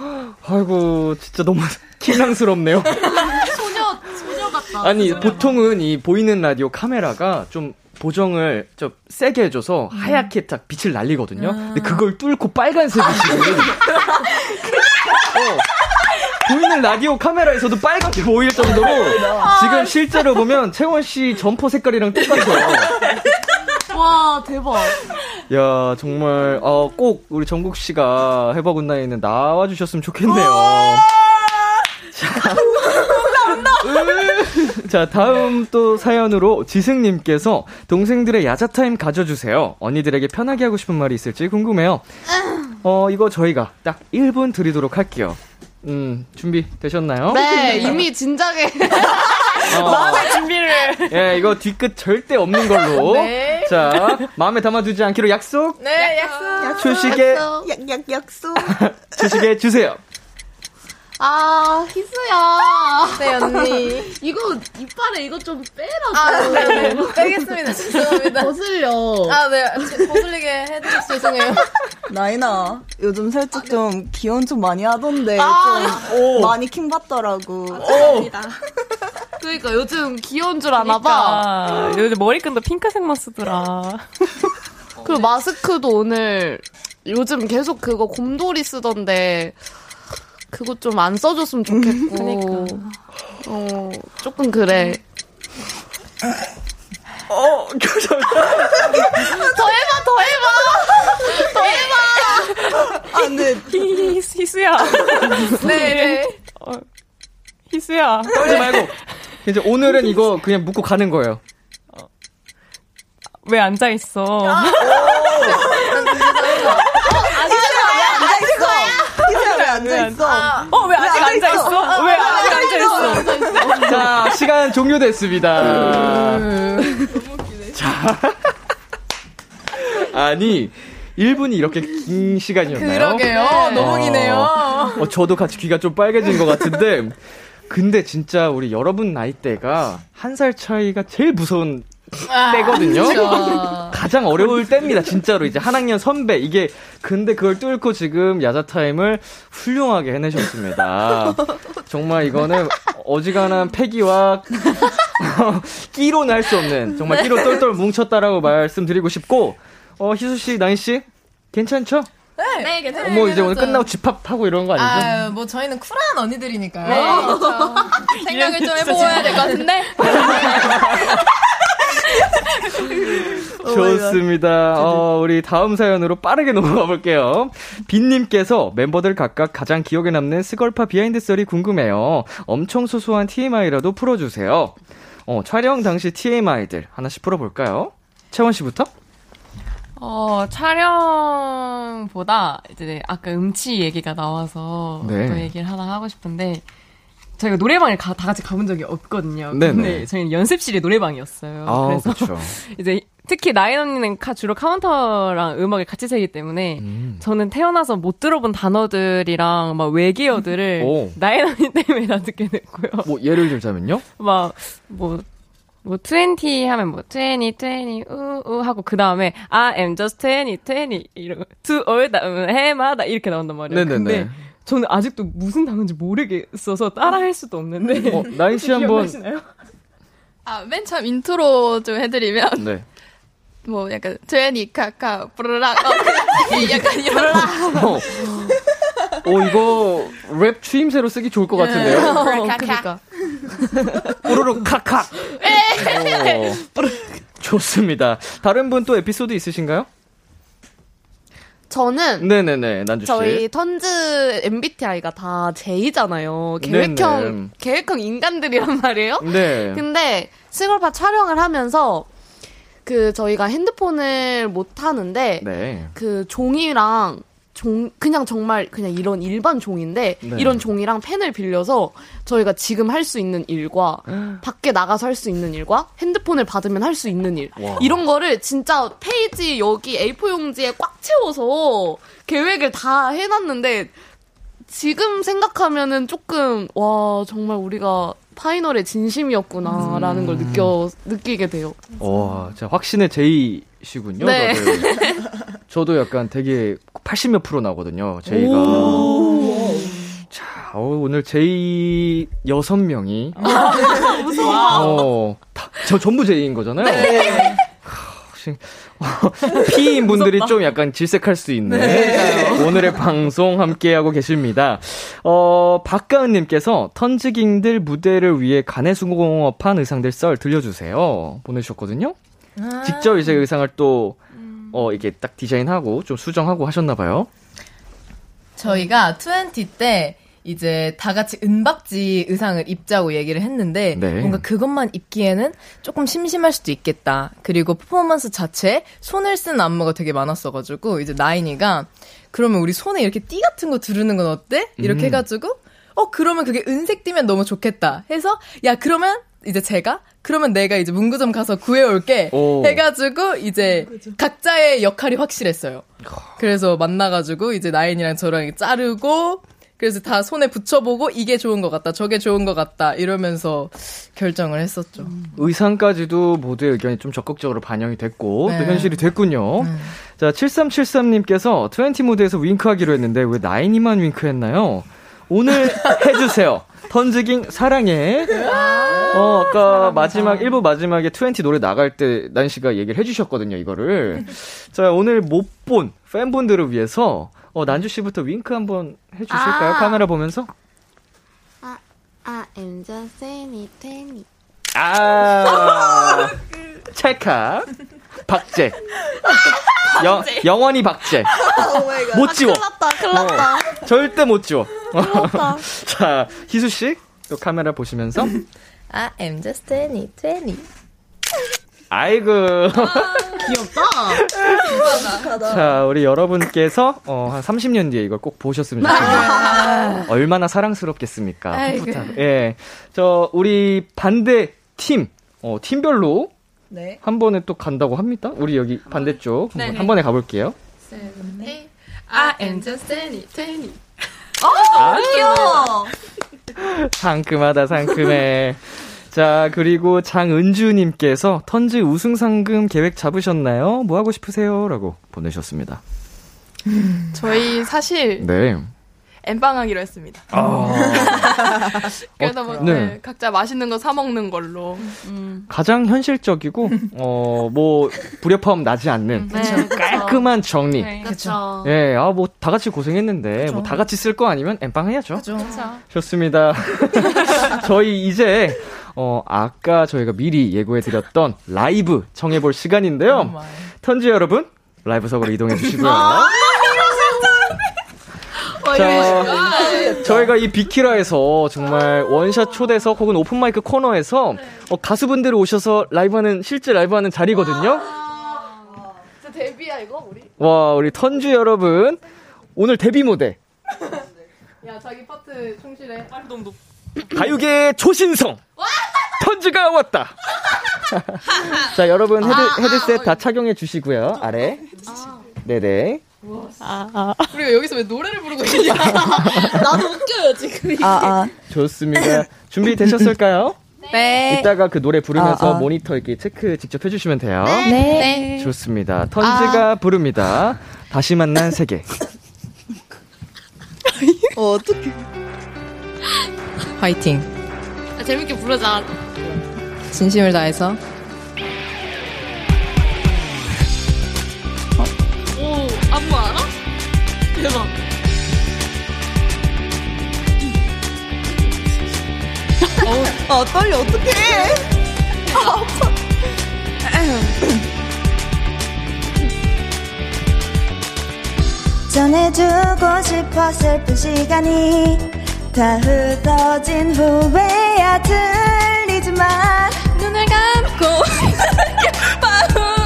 아이고, 진짜 너무 <laughs> 긴장스럽네요. <laughs> 소녀, 소녀 같다. 아니, 소녀 보통은 이 보이는 라디오 카메라가 좀 보정을 좀 세게 해줘서 음. 하얗게 딱 빛을 날리거든요. 아. 근데 그걸 뚫고 빨간색이시고. 어. 보이는 라디오 카메라에서도 빨갛게 보일 정도로 지금 실제로 보면 채원 씨 점퍼 색깔이랑 똑같아요. <laughs> 와 대박. 야 정말 어, 꼭 우리 정국 씨가 해버굿나이는 나와 주셨으면 좋겠네요. 자, <laughs> 자, 다음 또 사연으로 지승님께서 동생들의 야자타임 가져주세요. 언니들에게 편하게 하고 싶은 말이 있을지 궁금해요. 어, 이거 저희가 딱 1분 드리도록 할게요. 음, 준비 되셨나요? 네, 이미 진작에. 어. 마음의 준비를. 예, 이거 뒤끝 절대 없는 걸로. 네. 자, 마음에 담아두지 않기로 약속? 네, 약속. 출시계. 약, 약, 약속. <laughs> 출시계 주세요. 아, 희수야. 네, 언니. 이거, 이빨에 이거 좀 빼라고. 아, 네, 네. 빼겠습니다. 죄송합니다. 거슬려. 아, 네. 거슬리게 해드려서 죄송해요. 나이나, 요즘 살짝 좀 기원 좀 많이 하던데, 아~ 좀 오. 많이 킹받더라고. 감사합니다. 그러니까 요즘 귀여운 줄 아나 봐. 그러니까. 요즘 머리끈도 핑크색만 쓰더라. 그 마스크도 오늘 요즘 계속 그거 곰돌이 쓰던데 그거 좀 안 써줬으면 좋겠고. <laughs> 그러니까. 어, 조금 그래. 어, <laughs> 더 해봐, 더 해봐! 더 해봐! <laughs> 아, 네. 히, 희수야. 네, 네. 어, 희수야. 떨지 말고. 이제 오늘은 이거 그냥 묻고 가는 거예요. 어. 왜 앉아있어? 아, 앉아 있어? 아, 어, 왜 아직 앉아 있어? 왜 아직 앉아 있어? 자, 시간 종료됐습니다. 자. <laughs> 아니, 1분이 이렇게 긴 시간이었나요? 그러게요. 네. 너무 기네요. 어, 저도 같이 귀가 좀 빨개진 것 같은데, 근데 진짜 우리 여러분 나이대가 한 살 차이가 제일 무서운 아, 때거든요. 그렇죠. <laughs> 가장 어려울 때입니다. 진짜로 이제 한 학년 선배 이게 근데 그걸 뚫고 지금 야자 타임을 훌륭하게 해내셨습니다. <laughs> 정말 이거는 어지간한 패기와 <laughs> 끼로는 할 수 없는 정말 끼로 똘똘 뭉쳤다라고 말씀드리고 싶고 어 희수 씨, 나인 씨 괜찮죠? 네, 네 괜찮아요. 뭐 이제 오늘 끝나고 집합하고 이런 거 아니죠? 아유, 뭐 저희는 쿨한 언니들이니까요. 네, 그렇죠. 생각을 좀 해보아야 될 것 같은데. 좋습니다. 어, 우리 다음 사연으로 빠르게 <laughs> 넘어가 볼게요. 빈님께서 멤버들 각각 가장 기억에 남는 스걸파 behind 썰이 궁금해요. 엄청 소소한 TMI라도 풀어주세요. 어, 촬영 당시 TMI들 하나씩 풀어볼까요? 채원 씨부터? 어, 촬영보다 이제 아까 음치 얘기가 나와서 네. 또 얘기를 하나 하고 싶은데 저희가 노래방을 가, 다 같이 가본 적이 없거든요. 네네. 근데 저희는 연습실이 노래방이었어요. 아, 그래서 그쵸. <laughs> 이제 특히 나인 언니는 카, 주로 카운터랑 음악을 같이 세기 때문에 음. 저는 태어나서 못 들어본 단어들이랑 막 외계어들을 나인 언니 때문에 다 듣게 됐고요. 뭐 예를 들자면요? <laughs> 막뭐 뭐, 20 하면 뭐, 20, 20, 우, 우 하고, 그 다음에, I am just 20, 20, 이러고, to all, 다음에, 해마다, 이렇게 나온단 말이에요. 네네네. 근데 저는 아직도 무슨 단어인지 모르겠어서 따라할 수도 없는데. 어, 나인 씨 한번. 아, 맨 처음 인트로 좀 해드리면. 네. 뭐 약간 제니 카카 브르락 어, 약간 이런 어. 어 이거 랩 추임새로 쓰기 좋을 것 같은데요. 어, 그러니까. 뽀로로 카카. 어, 좋습니다. 다른 분 또 에피소드 있으신가요? 저는 네네네 난주 씨 저희 턴즈 MBTI가 다 J잖아요. 계획형 네네. 계획형 인간들이란 말이에요. 네. 근데 싱글파 촬영을 하면서 그 저희가 핸드폰을 못 하는데 네. 그 종이랑 종 그냥 정말 그냥 이런 일반 종인데 네. 이런 종이랑 펜을 빌려서 저희가 지금 할 수 있는 일과 <gasps> 밖에 나가서 할 수 있는 일과 핸드폰을 받으면 할 수 있는 일 와. 이런 거를 진짜 페이지 여기 A4 용지에 꽉 채워서 계획을 다 해놨는데 지금 생각하면은 조금 와 정말 우리가 파이널의 진심이었구나라는 음. 걸 느껴 느끼게 돼요. 와, 자 확신의 제이시군요. 네. <laughs> 저도 약간 되게 80몇 프로 나거든요. 제이가. 자, 어, 오늘 제이 여섯 명이. 아, <laughs> 무서워. 어, 다, 저 전부 제이인 거잖아요. 네. 피인 <laughs> 분들이 좀 약간 질색할 수 있는 네. <laughs> 오늘의 방송 함께하고 계십니다. 어, 박가은님께서 턴즈깅들 무대를 위해 간해수공업한 의상들 썰 들려주세요. 보내주셨거든요. 아~ 직접 이제 의상을 또, 어, 이게 딱 디자인하고 좀 수정하고 하셨나 봐요. 저희가 20때 이제 다 같이 은박지 의상을 입자고 얘기를 했는데 네. 뭔가 그것만 입기에는 조금 심심할 수도 있겠다. 그리고 퍼포먼스 자체에 손을 쓴 안무가 되게 많았어가지고 이제 나인이가 그러면 우리 손에 이렇게 띠 같은 거 두르는 건 어때? 이렇게 음. 해가지고 어 그러면 그게 은색 띠면 너무 좋겠다. 해서 야 그러면 이제 제가 그러면 내가 이제 문구점 가서 구해올게 오. 해가지고 이제 각자의 역할이 확실했어요. 그래서 만나가지고 이제 나인이랑 저랑 자르고 그래서 다 손에 붙여보고 이게 좋은 것 같다, 저게 좋은 것 같다 이러면서 결정을 했었죠. 음. 의상까지도 모두의 의견이 좀 적극적으로 반영이 됐고 네. 또 현실이 됐군요. 음. 자, 7373님께서 20 무대에서 윙크하기로 했는데 왜 나인이만 윙크했나요? 오늘 <laughs> 해주세요. 턴즈깅 사랑해. 어, 아까 마지막, 1부 마지막에 20 노래 나갈 때 난씨가 얘기를 해주셨거든요, 이거를. 자, 오늘 못 본 팬분들을 위해서 어, 난주 씨부터 윙크 한번 해주실까요? 아~ 카메라 보면서. 아, 아, I'm just saying it, 아, <laughs> 찰칵. 박재. 영, <laughs> 영원히 박재. <laughs> 못 지워. 큰일 났다, 큰일 났다. 어, 절대 못 지워. <laughs> 자, 희수씨, 또 카메라 보시면서. 아, I'm just 20, 20. 아이고. 아, 귀엽다. 자, 우리 여러분께서 어, 한 30년 뒤에 이걸 꼭 보셨으면 좋겠습니다. 얼마나 사랑스럽겠습니까? 예. 저, 우리 반대 팀, 어, 팀별로 네. 한 번에 또 간다고 합니다. 우리 여기 반대쪽 네. 한 번에 가볼게요. I am just any, any. 어, 귀여워. 상큼하다, 상큼해. <laughs> 자, 그리고 장은주님께서 턴즈 우승 상금 계획 잡으셨나요? 뭐 하고 싶으세요? 라고 보내셨습니다. 저희 사실. 네. 엠빵하기로 했습니다. 아. 그래서 뭐 네. 네. 각자 맛있는 거 사 먹는 걸로. 음. 가장 현실적이고 어뭐 불협화음 나지 않는 네, 깔끔한 정리. 네. 그렇죠. 예, 아 뭐 다 같이 고생했는데 뭐 다 같이 쓸 거 아니면 엠빵 해야죠. 그쵸. 좋습니다. <laughs> 저희 이제 어, 아까 저희가 미리 예고해드렸던 라이브 청해볼 시간인데요. 어, 턴즈 여러분, 라이브석으로 이동해 주시고요. 아, 자, 저희가 이 비키라에서 정말 원샷 초대석 혹은 open mic 코너에서 어, 가수분들이 오셔서 라이브하는, 실제 라이브하는 자리거든요. 진짜 데뷔야, 이거, 우리? 와, 우리 턴즈 여러분, 오늘 데뷔 무대. <laughs> 야, 자기 파트 충실해. 빨동동. 가요계의 초신성! 턴즈가 왔다! <laughs> 자, 여러분 헤드, 아, 헤드셋 아, 다 착용해 주시고요. 아래. 아. 네네. 아, 아. 우리가 여기서 왜 노래를 부르고 있냐? <laughs> 나도 웃겨요, 지금. 이게. 아, 아. 좋습니다. 준비 되셨을까요? <laughs> 네. 이따가 그 노래 부르면서 아, 아. 모니터 이렇게 체크 직접 해주시면 돼요. 네. 네. 좋습니다. 턴즈가 부릅니다. 다시 만난 세계. <laughs> 어, 어떡해. 화이팅. 아, 재밌게 부르자. 진심을 다해서. 오, 안무 알아? 대박. 어, 아, 떨려, 어떡해. 아, 전해주고 싶어 슬픈 시간이 다 흐어진 후에야 들리지만 눈을 감고 <laughs> 마음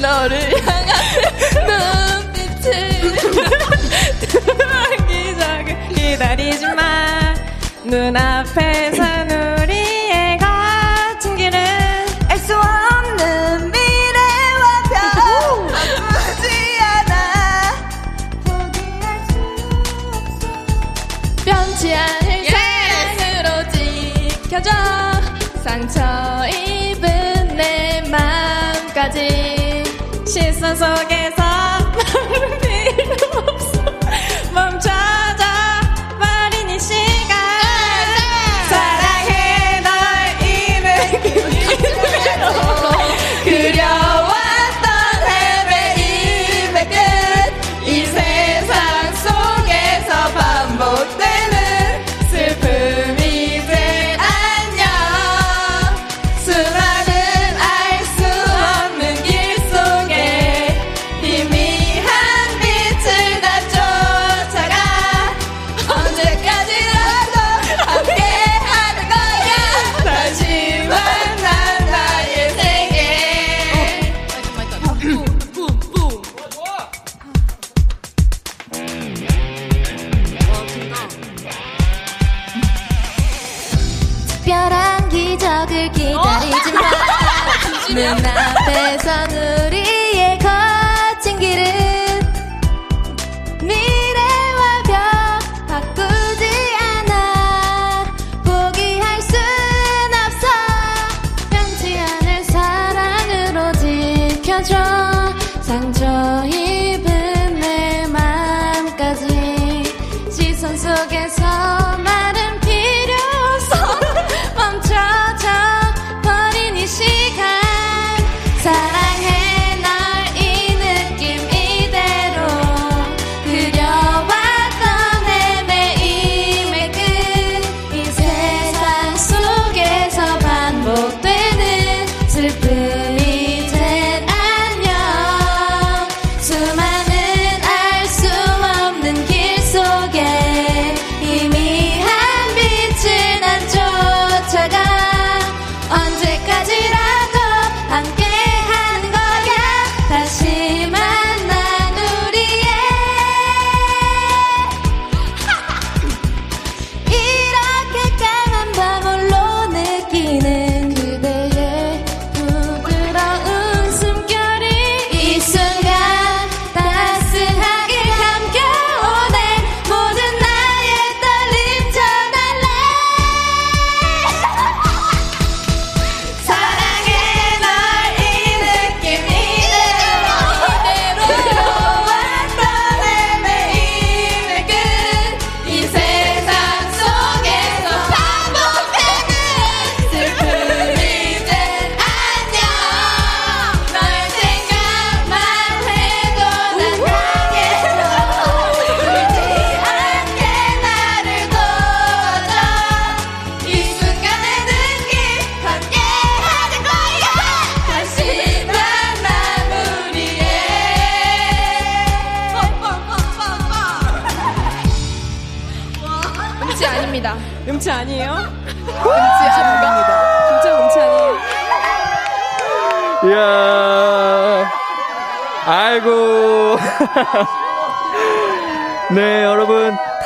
너를 향한 눈빛을 <laughs> 기적을 기다리지만 눈앞에서 우리의 거친 길은 알 수 없는 미래와 별 바꾸지 않아. 포기할 수 없어 변치 않을 사랑으로 지켜줘. 상처 시선 속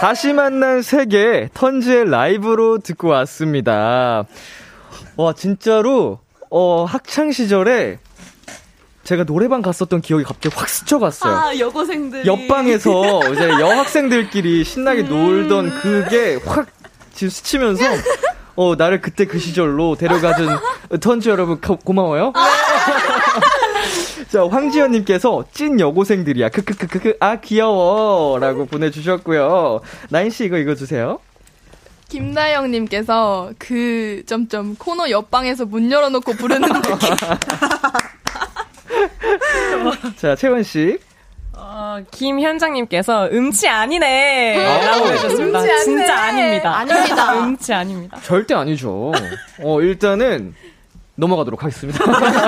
다시 만난 세계 턴즈의 라이브로 듣고 왔습니다. 와, 진짜로, 어, 학창시절에 제가 노래방 갔었던 기억이 갑자기 확 스쳐갔어요. 아, 여고생들. 옆방에서 이제 <laughs> 여학생들끼리 신나게 놀던 그게 확 지금 스치면서 어 나를 그때 그 시절로 데려가준 <laughs> 턴즈 여러분 고, 고마워요. 자, 황지연님께서 찐 여고생들이야. 크크크크크, 아, 귀여워. 라고 보내주셨고요. 나인씨 이거 읽어주세요. 김나영님께서 그, 점점, 코너 옆방에서 문 열어놓고 부르는 느낌. <laughs> 자, 채원씨. 어, 김현장님께서 음치 아니네. 라고 해주셨습니다. 음치 진짜 아닙니다. 아닙니다. <laughs> 음치 아닙니다. 절대 아니죠. 어, 일단은 넘어가도록 하겠습니다.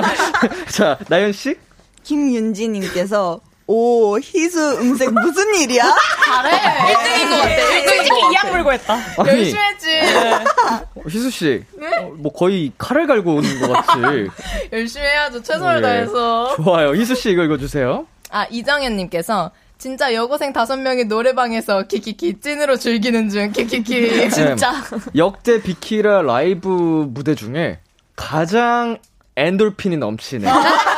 <laughs> 자, 나연씨? 김윤지님께서 오, 희수 음색 무슨 일이야? 잘해. 1등인 것 같아. 솔직히 이악 물고 했다. 아니, 열심히 했지. 네. 어, 희수 씨. 네? 어, 뭐 거의 칼을 갈고 오는 것 같지. 열심히 해야죠. 최선을 네. 다해서. 좋아요. 희수 씨 이거 읽어주세요. 아, 이정현님께서 진짜 여고생 다섯 명이 노래방에서 키키키 찐으로 즐기는 중 키키키 <laughs> 진짜 네, 역대 비키라 라이브 무대 중에 가장 엔돌핀이 넘치는 <laughs>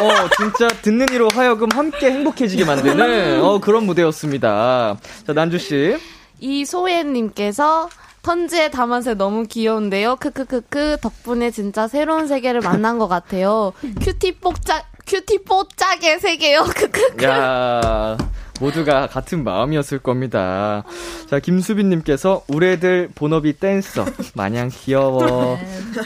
어, 진짜 듣는 이로 하여금 함께 행복해지게 만드는 어, 그런 무대였습니다. 자, 난주씨. 이소혜님께서 턴즈의 담화새 너무 귀여운데요. 크크크크 덕분에 진짜 새로운 세계를 만난 것 같아요. cutie 뽀짝 cutie 뽀짝의 세계요. <laughs> 크크크. 야. 모두가 같은 마음이었을 겁니다. 자, 김수빈님께서 우리 애들 본업이 댄서 마냥 귀여워.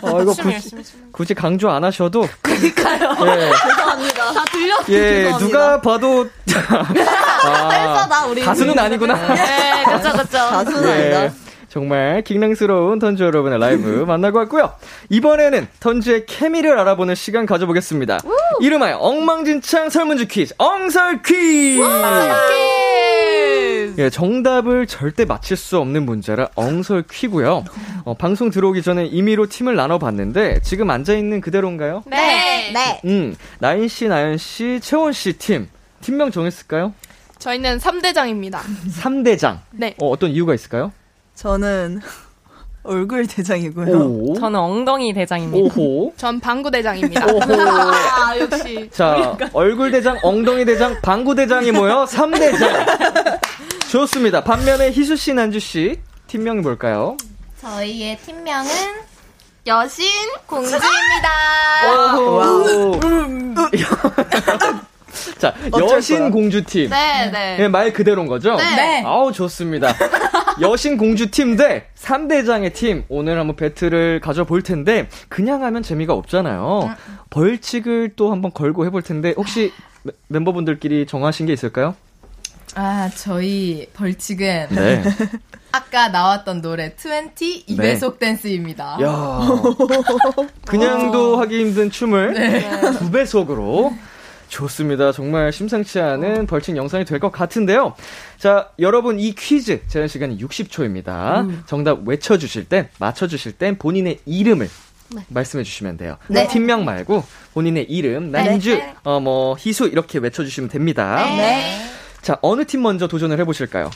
어, 이거 굳이, 굳이 강조 안 하셔도. 그니까요. 예. 죄송합니다. 다 들렸어요. 예, 죄송합니다. 누가 봐도. <laughs> 아, 댄서다, 우리. 가수는 아니구나. 네, 그쵸, 그쵸. 가수는 예. 아니다. 정말 킹랑스러운 턴즈 여러분의 라이브 <laughs> 만나고 왔고요. 이번에는 턴즈의 케미를 알아보는 시간 가져보겠습니다. 우! 이름하여 엉망진창 설문지 퀴즈, 엉설 퀴즈! 예, 정답을 절대 맞힐 수 없는 문제라 엉설 퀴고요. 어, 방송 들어오기 전에 임의로 팀을 나눠봤는데 지금 앉아있는 그대로인가요? 네. 네. 음, 나인 씨, 나연 씨, 채원 씨 팀. 팀명 정했을까요? 저희는 3대장입니다. 3대장? 네. 어, 어떤 이유가 있을까요? 저는 <laughs> 얼굴 대장이고요. 오. 저는 엉덩이 대장입니다. 오호. 전 방구 대장입니다. 아, 역시. 자, 얼굴 대장, 엉덩이 대장, 방구 대장이 모여 3대장. 좋습니다. 반면에 희수 씨, 난주 씨 팀명이 뭘까요? 저희의 팀명은 여신 공주입니다. 오. <laughs> 자, 여신 공주팀. 네, 네. 네, 말 그대로인 거죠? 네. 네. 아우, 좋습니다. <laughs> 여신 공주팀 대 3대장의 팀. 오늘 한번 배틀을 가져볼 텐데, 그냥 하면 재미가 없잖아요. 벌칙을 또 한번 걸고 해볼 텐데, 혹시 멤버분들끼리 정하신 게 있을까요? 아, 저희 벌칙은. 네. <laughs> 아까 나왔던 노래 20 2배속 네. 댄스입니다. 야 <laughs> 그냥도 하기 힘든 춤을 네. 2배속으로. 좋습니다. 정말 심상치 않은 벌칙 영상이 될 것 같은데요. 자, 여러분 이 퀴즈 제한 시간이 60초입니다. 음. 정답 외쳐주실 땐, 맞춰주실 땐 본인의 이름을 네. 말씀해 주시면 돼요. 네. 팀명 말고 본인의 이름, 난주, 네. 어, 뭐, 희수 이렇게 외쳐주시면 됩니다. 네. 자, 어느 팀 먼저 도전을 해보실까요?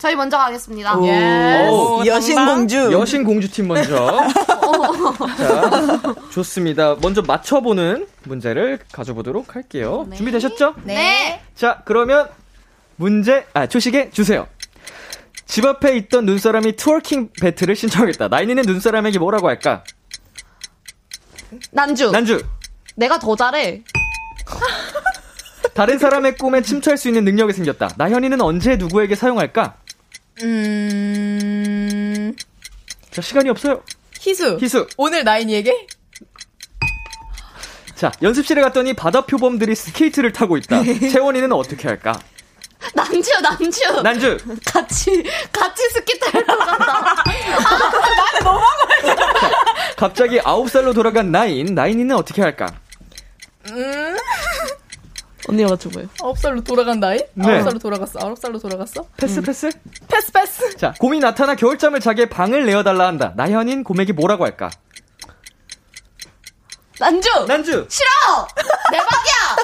저희 먼저 가겠습니다. 예. 여신공주. 여신공주팀 먼저. <laughs> 자, 좋습니다. 먼저 맞춰보는 문제를 가져보도록 할게요. 네. 준비되셨죠? 네. 자, 그러면 문제, 아, 초시계 주세요. 집 앞에 있던 눈사람이 twerking 배틀을 신청했다. 나인이는 눈사람에게 뭐라고 할까? 난주. 난주. 내가 더 잘해. 다른 사람의 꿈에 침투할 수 있는 능력이 생겼다. 나현이는 언제 누구에게 사용할까? 음. 자, 시간이 없어요. 희수. 희수. 오늘 나인이에게? 자, 연습실에 갔더니 바다 표범들이 스케이트를 타고 있다. <laughs> 채원이는 어떻게 할까? 난주, 난주. 난주. 같이, 같이 스키 탈것 같다. <laughs> 나는 너무한 거 갑자기 9살로 돌아간 나인. 나인이는 어떻게 할까? 음. 언니가 맞춰봐요. 9살로 돌아간 나이? 네. 9살로 돌아갔어. 9살로 돌아갔어? 패스, 음. 패스? 패스, 패스. 자, 곰이 나타나 겨울잠을 자게 방을 내어달라 한다. 나현인 곰에게 뭐라고 할까? 난주! 난주! 싫어! 내 방이야!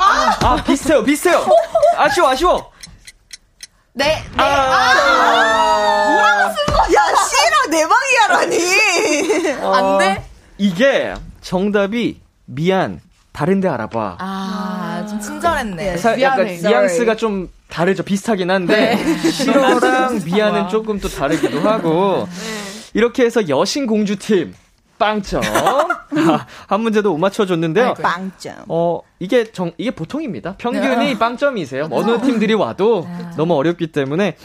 아! 아, 비슷해요, 비슷해요! 아쉬워, 아쉬워! 네, 네. 아, 아~ 뭐라고 쓴 거야? 야, 싫어! 내 방이야라니! 어, 안 돼? 이게 정답이 미안, 다른 데 알아봐. 아, 좀 친절했네. 사, 약간 뉘앙스가 좀 다르죠. 비슷하긴 한데 네. 싫어랑 미안은 조금 또 다르기도 하고 네. 이렇게 해서 여신 공주 팀 빵점. <laughs> 한 문제도 못 맞춰줬는데요. 빵점. 어, 이게 정, 이게 보통입니다. 평균이 네. 빵점이세요. 어느 팀들이 와도 네. 너무 어렵기 때문에.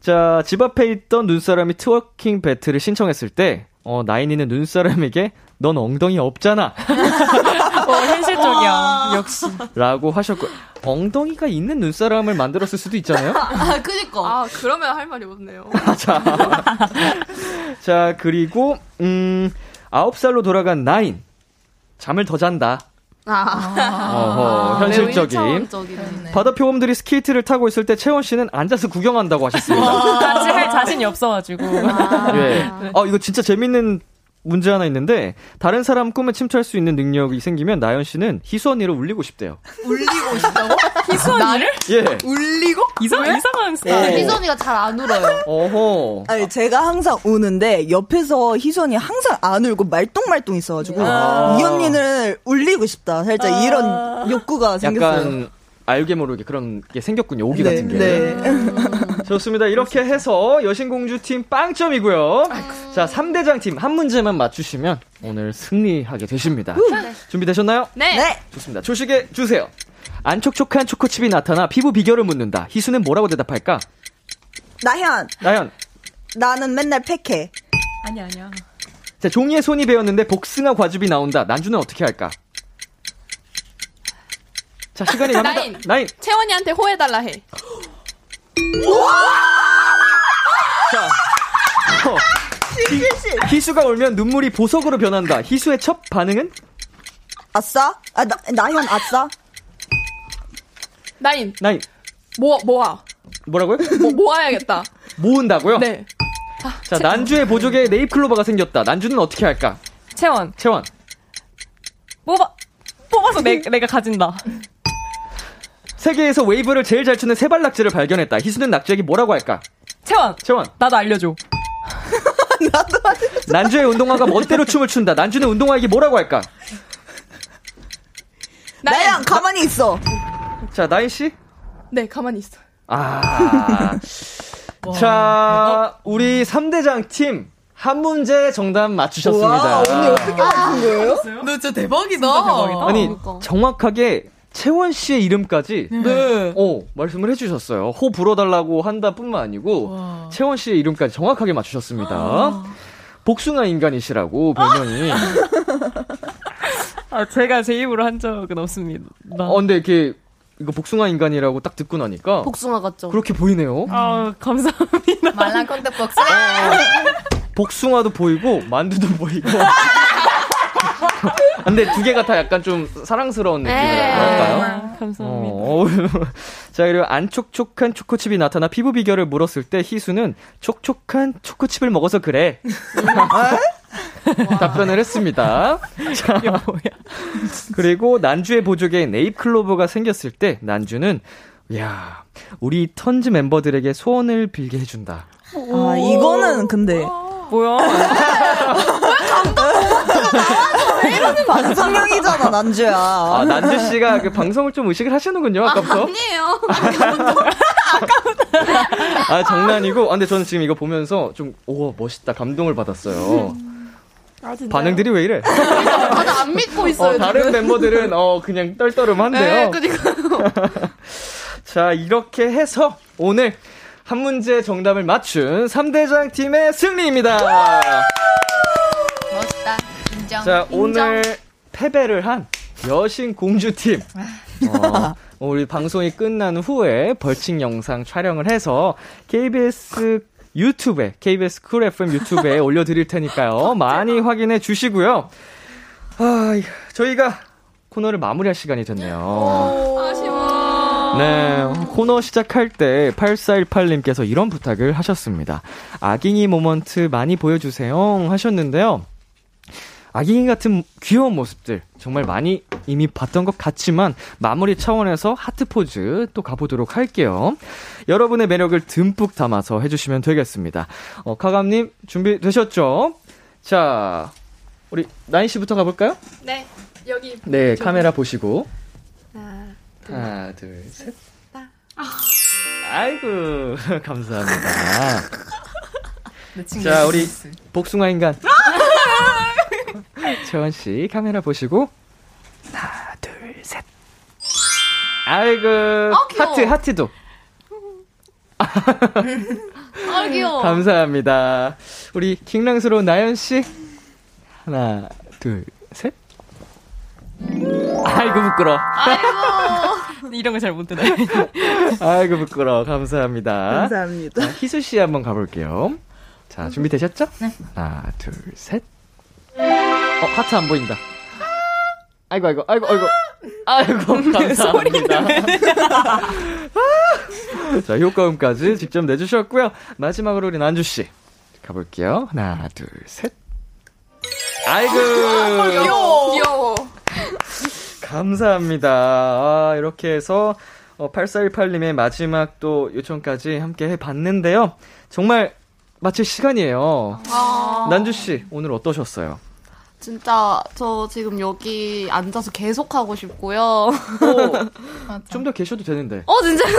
자, 집 앞에 있던 눈사람이 트워킹 배틀을 신청했을 때, 어, 나인이는 눈사람에게 넌 엉덩이 없잖아. <laughs> 어, 현실적이야. 역시. 라고 하셨고, 엉덩이가 있는 눈사람을 만들었을 수도 있잖아요? <laughs> 아, 그니까. 아, 그러면 할 말이 없네요. 자. 자, 그리고, 음, 9살로 돌아간 나인. 잠을 더 잔다. 아. 어허, 현실적인. 바다 표범들이 스케이트를 타고 있을 때 채원 씨는 앉아서 구경한다고 하셨습니다. 같이 할 자신이 없어가지고. 아. 예. 아, 이거 진짜 재밌는 문제 하나 있는데 다른 사람 꿈에 침투할 수 있는 능력이 생기면 나현 씨는 희수 언니를 울리고 싶대요. 울리고 <laughs> 싶다고? 희수 언니를? 예. 울리고? 이상 이상한 스타일. 희수 언니가 잘 안 울어요. 어허. 아니 제가 항상 우는데 옆에서 희수 언니 항상 안 울고 말똥말똥 있어가지고 아~ 이 언니는 울리고 싶다. 살짝 아~ 이런 욕구가 생겼어요. 약간 알게 모르게 그런 게 생겼군요. 오기 네, 같은 게. 네. 좋습니다. 이렇게 해서 여신공주 팀 빵점이고요. 자, 3대장 팀 한 문제만 맞추시면 오늘 승리하게 되십니다. 네. 준비되셨나요? 네. 네. 좋습니다. 조식에 주세요. 안 촉촉한 초코칩이 나타나 피부 비결을 묻는다. 희수는 뭐라고 대답할까? 나현. 나현. 나는 맨날 팩해. 아니 아니야. 자, 종이에 손이 베었는데 복숭아 과즙이 나온다. 난주는 어떻게 할까? 자, 시간이 갑니다. 나인. 나인. 채원이한테 호해달라 해. <gasps> 자, 어, 희, 희수가 울면 눈물이 보석으로 변한다. 희수의 첫 반응은? 아싸? 아, 나, 나현 아싸? 나인. 나인. 모, 모아. 뭐라고요? 모, 모아야겠다. 모은다고요? 네. 아, 자, 채... 난주의 보조개 네잎클로버가 생겼다. 난주는 어떻게 할까? 채원. 채원. 뽑아, 뽑아서 내, 내가 가진다. 세계에서 웨이브를 제일 잘 추는 세발 낙지를 발견했다. 희수는 낙지에게 뭐라고 할까? 채원. 채원. 나도 알려줘. <laughs> 나도 알려줘. 난주의 운동화가 멋대로 춤을 춘다. 난주는 운동화에게 뭐라고 할까? 나양 가만히 있어. 자 나인 씨. 네 가만히 있어. 아. 자 우리 3대장 팀. 한 문제 정답 맞추셨습니다. 와, 언니 어떻게 맞춘 거예요? 너 진짜 대박이다. 대박이다. 아니, 그러니까. 정확하게 채원 씨의 이름까지 네. 어, 말씀을 해주셨어요. 호 불어달라고 한다뿐만 아니고 와. 채원 씨의 이름까지 정확하게 맞추셨습니다. 아. 복숭아 인간이시라고 별명이. 아, 제가 제 입으로 한 적은 없습니다. 어, 근데 이렇게 이거 복숭아 인간이라고 딱 듣고 나니까 복숭아 같죠? 그렇게 보이네요. 아, 감사합니다. 말랑 컨대 복숭아. 복숭아도 보이고 만두도 보이고. <laughs> <laughs> 근데 두 개가 다 약간 좀 사랑스러운 느낌이랄까요? 네. 감사합니다. 어, <laughs> 자, 그리고 안 촉촉한 초코칩이 나타나 피부 비결을 물었을 때 희수는 촉촉한 초코칩을 먹어서 그래. <laughs> 답변을 했습니다. 자, 그리고 난주의 보조개 네잎클로버가 생겼을 때 난주는 야, 우리 턴즈 멤버들에게 소원을 빌게 해준다. 아, 이거는 근데 뭐야? 방송용이잖아 난주야. 아 난주 씨가 그 방송을 좀 의식을 하시는군요 아까부터. 아, 아니에요. <laughs> 아 장난이고. 아, 근데 저는 지금 이거 보면서 좀 오 멋있다 감동을 받았어요. 아, 반응들이 왜 이래? <laughs> 다들 안 믿고 있어요. 어, 다른 멤버들은 어 그냥 떨떠름한데요. 네, 그니까요. <laughs> 자 이렇게 해서 오늘 한 문제 정답을 맞춘 3대장 팀의 승리입니다. 인정. 자, 인정. 오늘 패배를 한 여신 공주팀. <laughs> 어, 우리 방송이 끝난 후에 벌칙 영상 촬영을 해서 KBS 유튜브에, KBS 쿨 FM 유튜브에 <laughs> 올려드릴 테니까요. 많이 확인해 주시고요. 아, 저희가 코너를 마무리할 시간이 됐네요. 아쉬워. 네, 코너 시작할 때 8418님께서 이런 부탁을 하셨습니다. 아깅이 모먼트 많이 보여주세요 하셨는데요. 아기 같은 귀여운 모습들 정말 많이 이미 봤던 것 같지만 마무리 차원에서 하트 포즈 또 가보도록 할게요. 여러분의 매력을 듬뿍 담아서 해주시면 되겠습니다. 어, 카감님 준비되셨죠? 자, 우리 나인 씨부터 가볼까요? 네, 여기. 네, 저기. 카메라 보시고. 하나, 둘, 하나, 둘 셋. 아. 아이고, <laughs> 감사합니다. 자, 우리 복숭아 인간. <laughs> <laughs> 채원 씨 카메라 보시고 하나, 둘, 셋. 아이고 아, 하트 하트도. 아 귀여워. <laughs> 감사합니다. 우리 킹랑스러운 나연 씨 하나, 둘, 셋. 아이고 부끄러. 아이고 <laughs> 이런 거 잘 못 듣네. 아이고 부끄러. 감사합니다. 감사합니다. 자, 희수 씨 한번 가볼게요. 자 준비 되셨죠? 네. 하나 둘 셋. 어 하트 안 보인다. 아이고 아이고 아이고 아이고 아이고 <laughs> 감사합니다. <laughs> 자 효과음까지 직접 내주셨고요. 마지막으로 우리 난주 씨 가볼게요. 하나 둘 셋. 아이고 귀여워. 귀여워. 감사합니다. 아, 이렇게 해서 어, 8418님의 마지막 또 요청까지 함께 해봤는데요. 정말 마칠 시간이에요. 아... 난주씨, 오늘 어떠셨어요? 진짜 저 지금 여기 앉아서 계속 하고 싶고요. 어, <laughs> 좀더 계셔도 되는데. 어, 진짜요?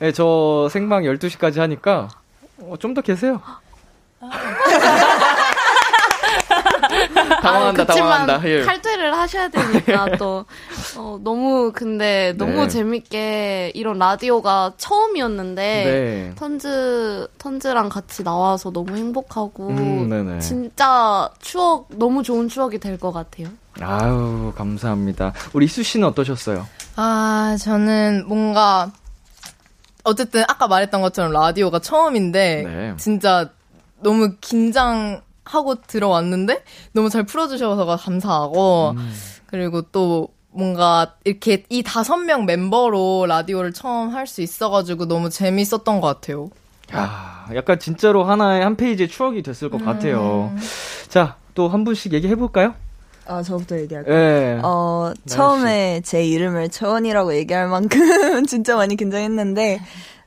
네, 저 생방 12시까지 하니까 어, 좀 더 계세요. 당황한다, 아, 당황한다. 예. 탈퇴를 하셔야 되니까 또 어, 너무 근데 너무 네. 재밌게 이런 라디오가 처음이었는데 네. 턴즈 턴즈랑 같이 나와서 너무 행복하고 음, 진짜 추억 너무 좋은 추억이 될 것 같아요. 아유 감사합니다. 우리 이수 씨는 어떠셨어요? 아 저는 뭔가 어쨌든 아까 말했던 것처럼 라디오가 처음인데 네. 진짜 너무 긴장 하고 들어왔는데 너무 잘 풀어주셔서 감사하고 음. 그리고 또 뭔가 이렇게 이 다섯 명 멤버로 라디오를 처음 할 수 있어가지고 너무 재밌었던 것 같아요. 아, 약간 진짜로 하나의 한 페이지의 추억이 됐을 것 음. 같아요. 자, 또 한 분씩 얘기해 볼까요? 아, 저부터 얘기할게요. 네. 어, 처음에 제 이름을 채원이라고 얘기할 만큼 <laughs> 진짜 많이 긴장했는데,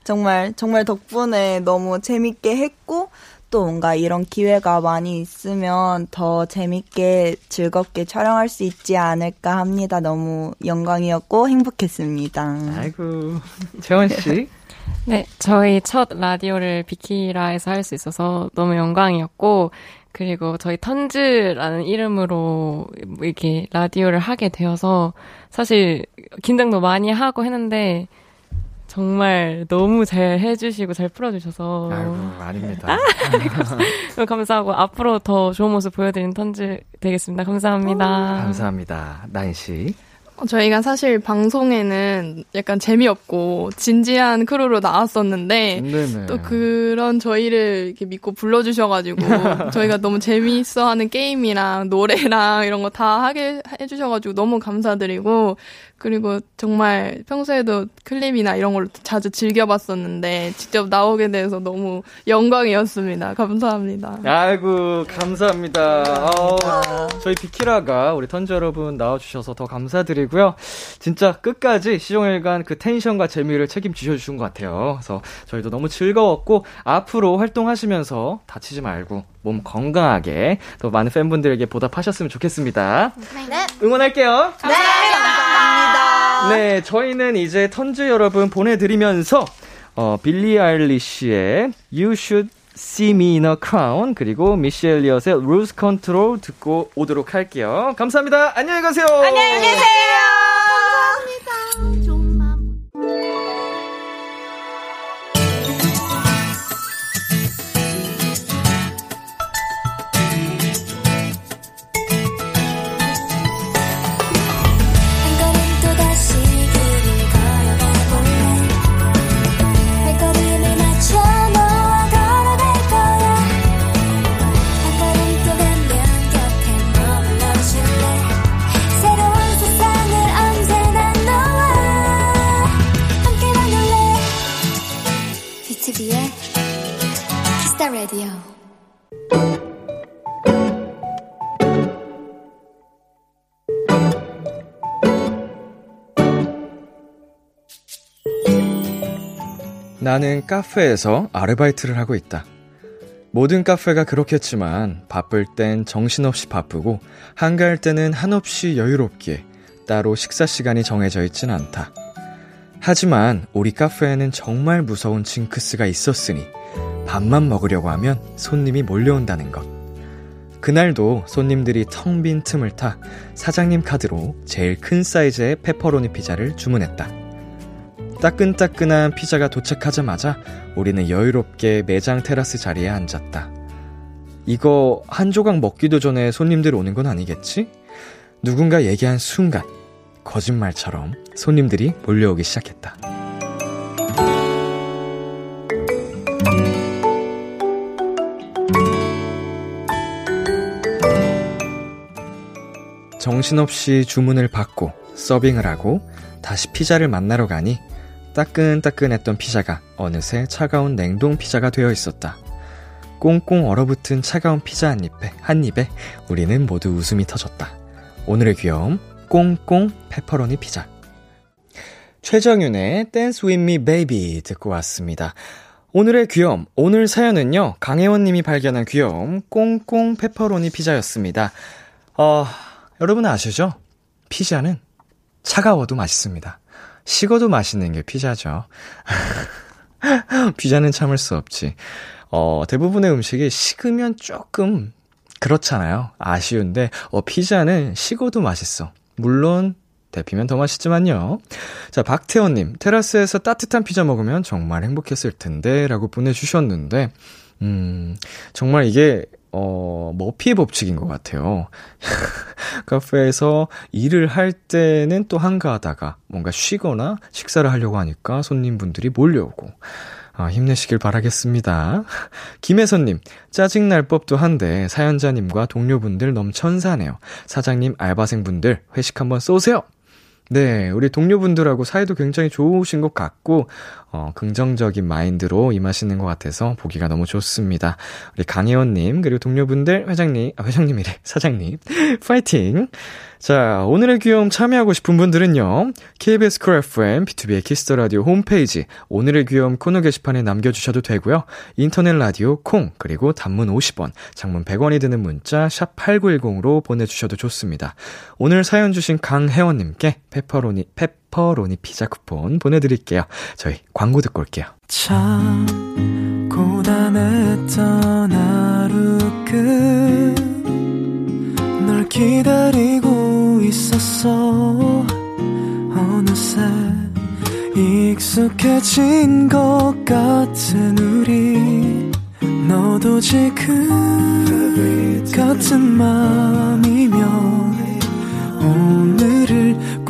정말, 정말 덕분에 너무 재밌게 했고, 또 뭔가 이런 기회가 많이 있으면 더 재밌게 즐겁게 촬영할 수 있지 않을까 합니다. 너무 영광이었고 행복했습니다. 아이고, <laughs> 채원 씨. <laughs> 네, 저희 첫 라디오를 비키라에서 할 수 있어서 너무 영광이었고, 그리고 저희 턴즈라는 이름으로 이렇게 라디오를 하게 되어서 사실 긴장도 많이 하고 했는데, 정말 너무 잘 해주시고 잘 풀어주셔서. 아이고, 아닙니다. 아, 감사하고 앞으로 더 좋은 모습 보여드리는 턴즈 되겠습니다. 감사합니다. 감사합니다. 나인 씨. 어, 저희가 사실 방송에는 약간 재미없고 진지한 크루로 나왔었는데 네네. 또 그런 저희를 이렇게 믿고 불러주셔가지고 <laughs> 저희가 너무 재미있어하는 게임이랑 노래랑 이런 거 다 하게 해주셔가지고 너무 감사드리고 그리고 정말 평소에도 클립이나 이런 걸 자주 즐겨봤었는데 직접 나오게 돼서 너무 영광이었습니다. 감사합니다. 아이고 감사합니다. 어, 저희 비키라가 우리 턴즈 여러분 나와주셔서 더 감사드리고 요. 진짜 끝까지 시종일관 그 텐션과 재미를 책임지셔 주신 것 같아요. 그래서 저희도 너무 즐거웠고 앞으로 활동하시면서 다치지 말고 몸 건강하게 또 많은 팬분들에게 보답하셨으면 좋겠습니다. 네. 응원할게요. 네. 감사합니다. 네, 저희는 이제 턴즈 여러분 보내드리면서 어, 빌리 아일리쉬의 You Should See Me in a Crown 그리고 미셸 리엇의 Lose Control 듣고 오도록 할게요. 감사합니다. 안녕히 가세요. 안녕히 계세요. 감사합니다. 라디오 나는 카페에서 아르바이트를 하고 있다. 모든 카페가 그렇겠지만 바쁠 땐 정신없이 바쁘고 한가할 때는 한없이 여유롭기에 따로 식사 시간이 정해져 있진 않다. 하지만 우리 카페에는 정말 무서운 징크스가 있었으니 밥만 먹으려고 하면 손님이 몰려온다는 것. 그날도 손님들이 텅 빈 틈을 타 사장님 카드로 제일 큰 사이즈의 페퍼로니 피자를 주문했다. 따끈따끈한 피자가 도착하자마자 우리는 여유롭게 매장 테라스 자리에 앉았다. 이거 한 조각 먹기도 전에 손님들 오는 건 아니겠지? 누군가 얘기한 순간 거짓말처럼 손님들이 몰려오기 시작했다. 정신없이 주문을 받고 서빙을 하고 다시 피자를 만나러 가니 따끈따끈했던 피자가 어느새 차가운 냉동 피자가 되어 있었다. 꽁꽁 얼어붙은 차가운 피자 한 입에, 한 입에 우리는 모두 웃음이 터졌다. 오늘의 귀여움, 꽁꽁 페퍼로니 피자. 최정윤의 Dance With Me Baby 듣고 왔습니다. 오늘의 귀여움, 오늘 사연은요, 강혜원님이 발견한 귀여움, 꽁꽁 페퍼로니 피자였습니다. 어, 여러분 아시죠? 피자는 차가워도 맛있습니다. 식어도 맛있는 게 피자죠. <laughs> 피자는 참을 수 없지. 어, 대부분의 음식이 식으면 조금 그렇잖아요. 아쉬운데, 어, 피자는 식어도 맛있어. 물론, 데피면 더 맛있지만요. 자, 박태원님, 테라스에서 따뜻한 피자 먹으면 정말 행복했을 텐데, 라고 보내주셨는데, 음, 정말 이게 어, 머피의 법칙인 것 같아요. <laughs> 카페에서 일을 할 때는 또 한가하다가 뭔가 쉬거나 식사를 하려고 하니까 손님분들이 몰려오고. 아, 힘내시길 바라겠습니다. <laughs> 김혜선님, 짜증날 법도 한데 사연자님과 동료분들 너무 천사네요. 사장님, 알바생분들 회식 한번 쏘세요! 네, 우리 동료분들하고 사이도 굉장히 좋으신 것 같고, 어, 긍정적인 마인드로 임하시는 것 같아서 보기가 너무 좋습니다. 우리 강혜원님, 그리고 동료분들, 회장님, 아, 회장님이래, <laughs> 사장님, <laughs> 파이팅! 자, 오늘의 귀여움 참여하고 싶은 분들은요, KBS Cool FM, B2B의 키스터 라디오 홈페이지, 오늘의 귀여움 코너 게시판에 남겨주셔도 되고요, 인터넷 라디오 콩, 그리고 단문 50원, 장문 100원이 드는 문자, 샵 8910으로 보내주셔도 좋습니다. 오늘 사연 주신 강혜원님께 페퍼로니, 페퍼로니 피자 쿠폰 보내드릴게요. 저희 광고 듣고 올게요. 참, 고단했던 하루 끝, 널 기다리고 있었어 어느새 익숙해진 것 같은 우리 너도 지금 같은 맘이면 오늘을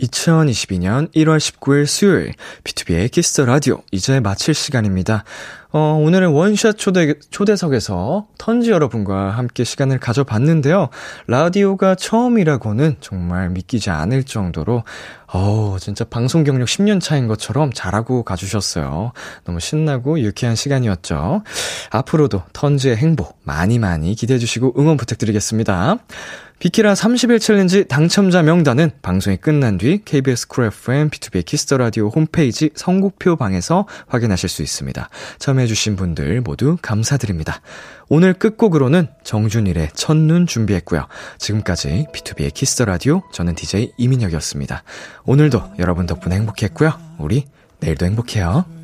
2022년 1월 19일 수요일 B2B의 키스터 라디오 이제 마칠 시간입니다. 어, 오늘은 원샷 초대, 초대석에서 턴즈 여러분과 함께 시간을 가져봤는데요. 라디오가 처음이라고는 정말 믿기지 않을 정도로, 어우, 진짜 방송 경력 10년 차인 것처럼 잘하고 가주셨어요. 너무 신나고 유쾌한 시간이었죠. 앞으로도 턴즈의 행보 많이 많이 기대해주시고 응원 부탁드리겠습니다. 비키라 30일 챌린지 당첨자 명단은 방송이 끝난 뒤 KBS 쿨 FM B2B 키스터 라디오 홈페이지 선곡표 방에서 확인하실 수 있습니다. 참여해주신 분들 모두 감사드립니다. 오늘 끝곡으로는 정준일의 첫눈 준비했고요. 지금까지 B2B의 키스터 라디오 저는 DJ 이민혁이었습니다. 오늘도 여러분 덕분에 행복했고요. 우리 내일도 행복해요.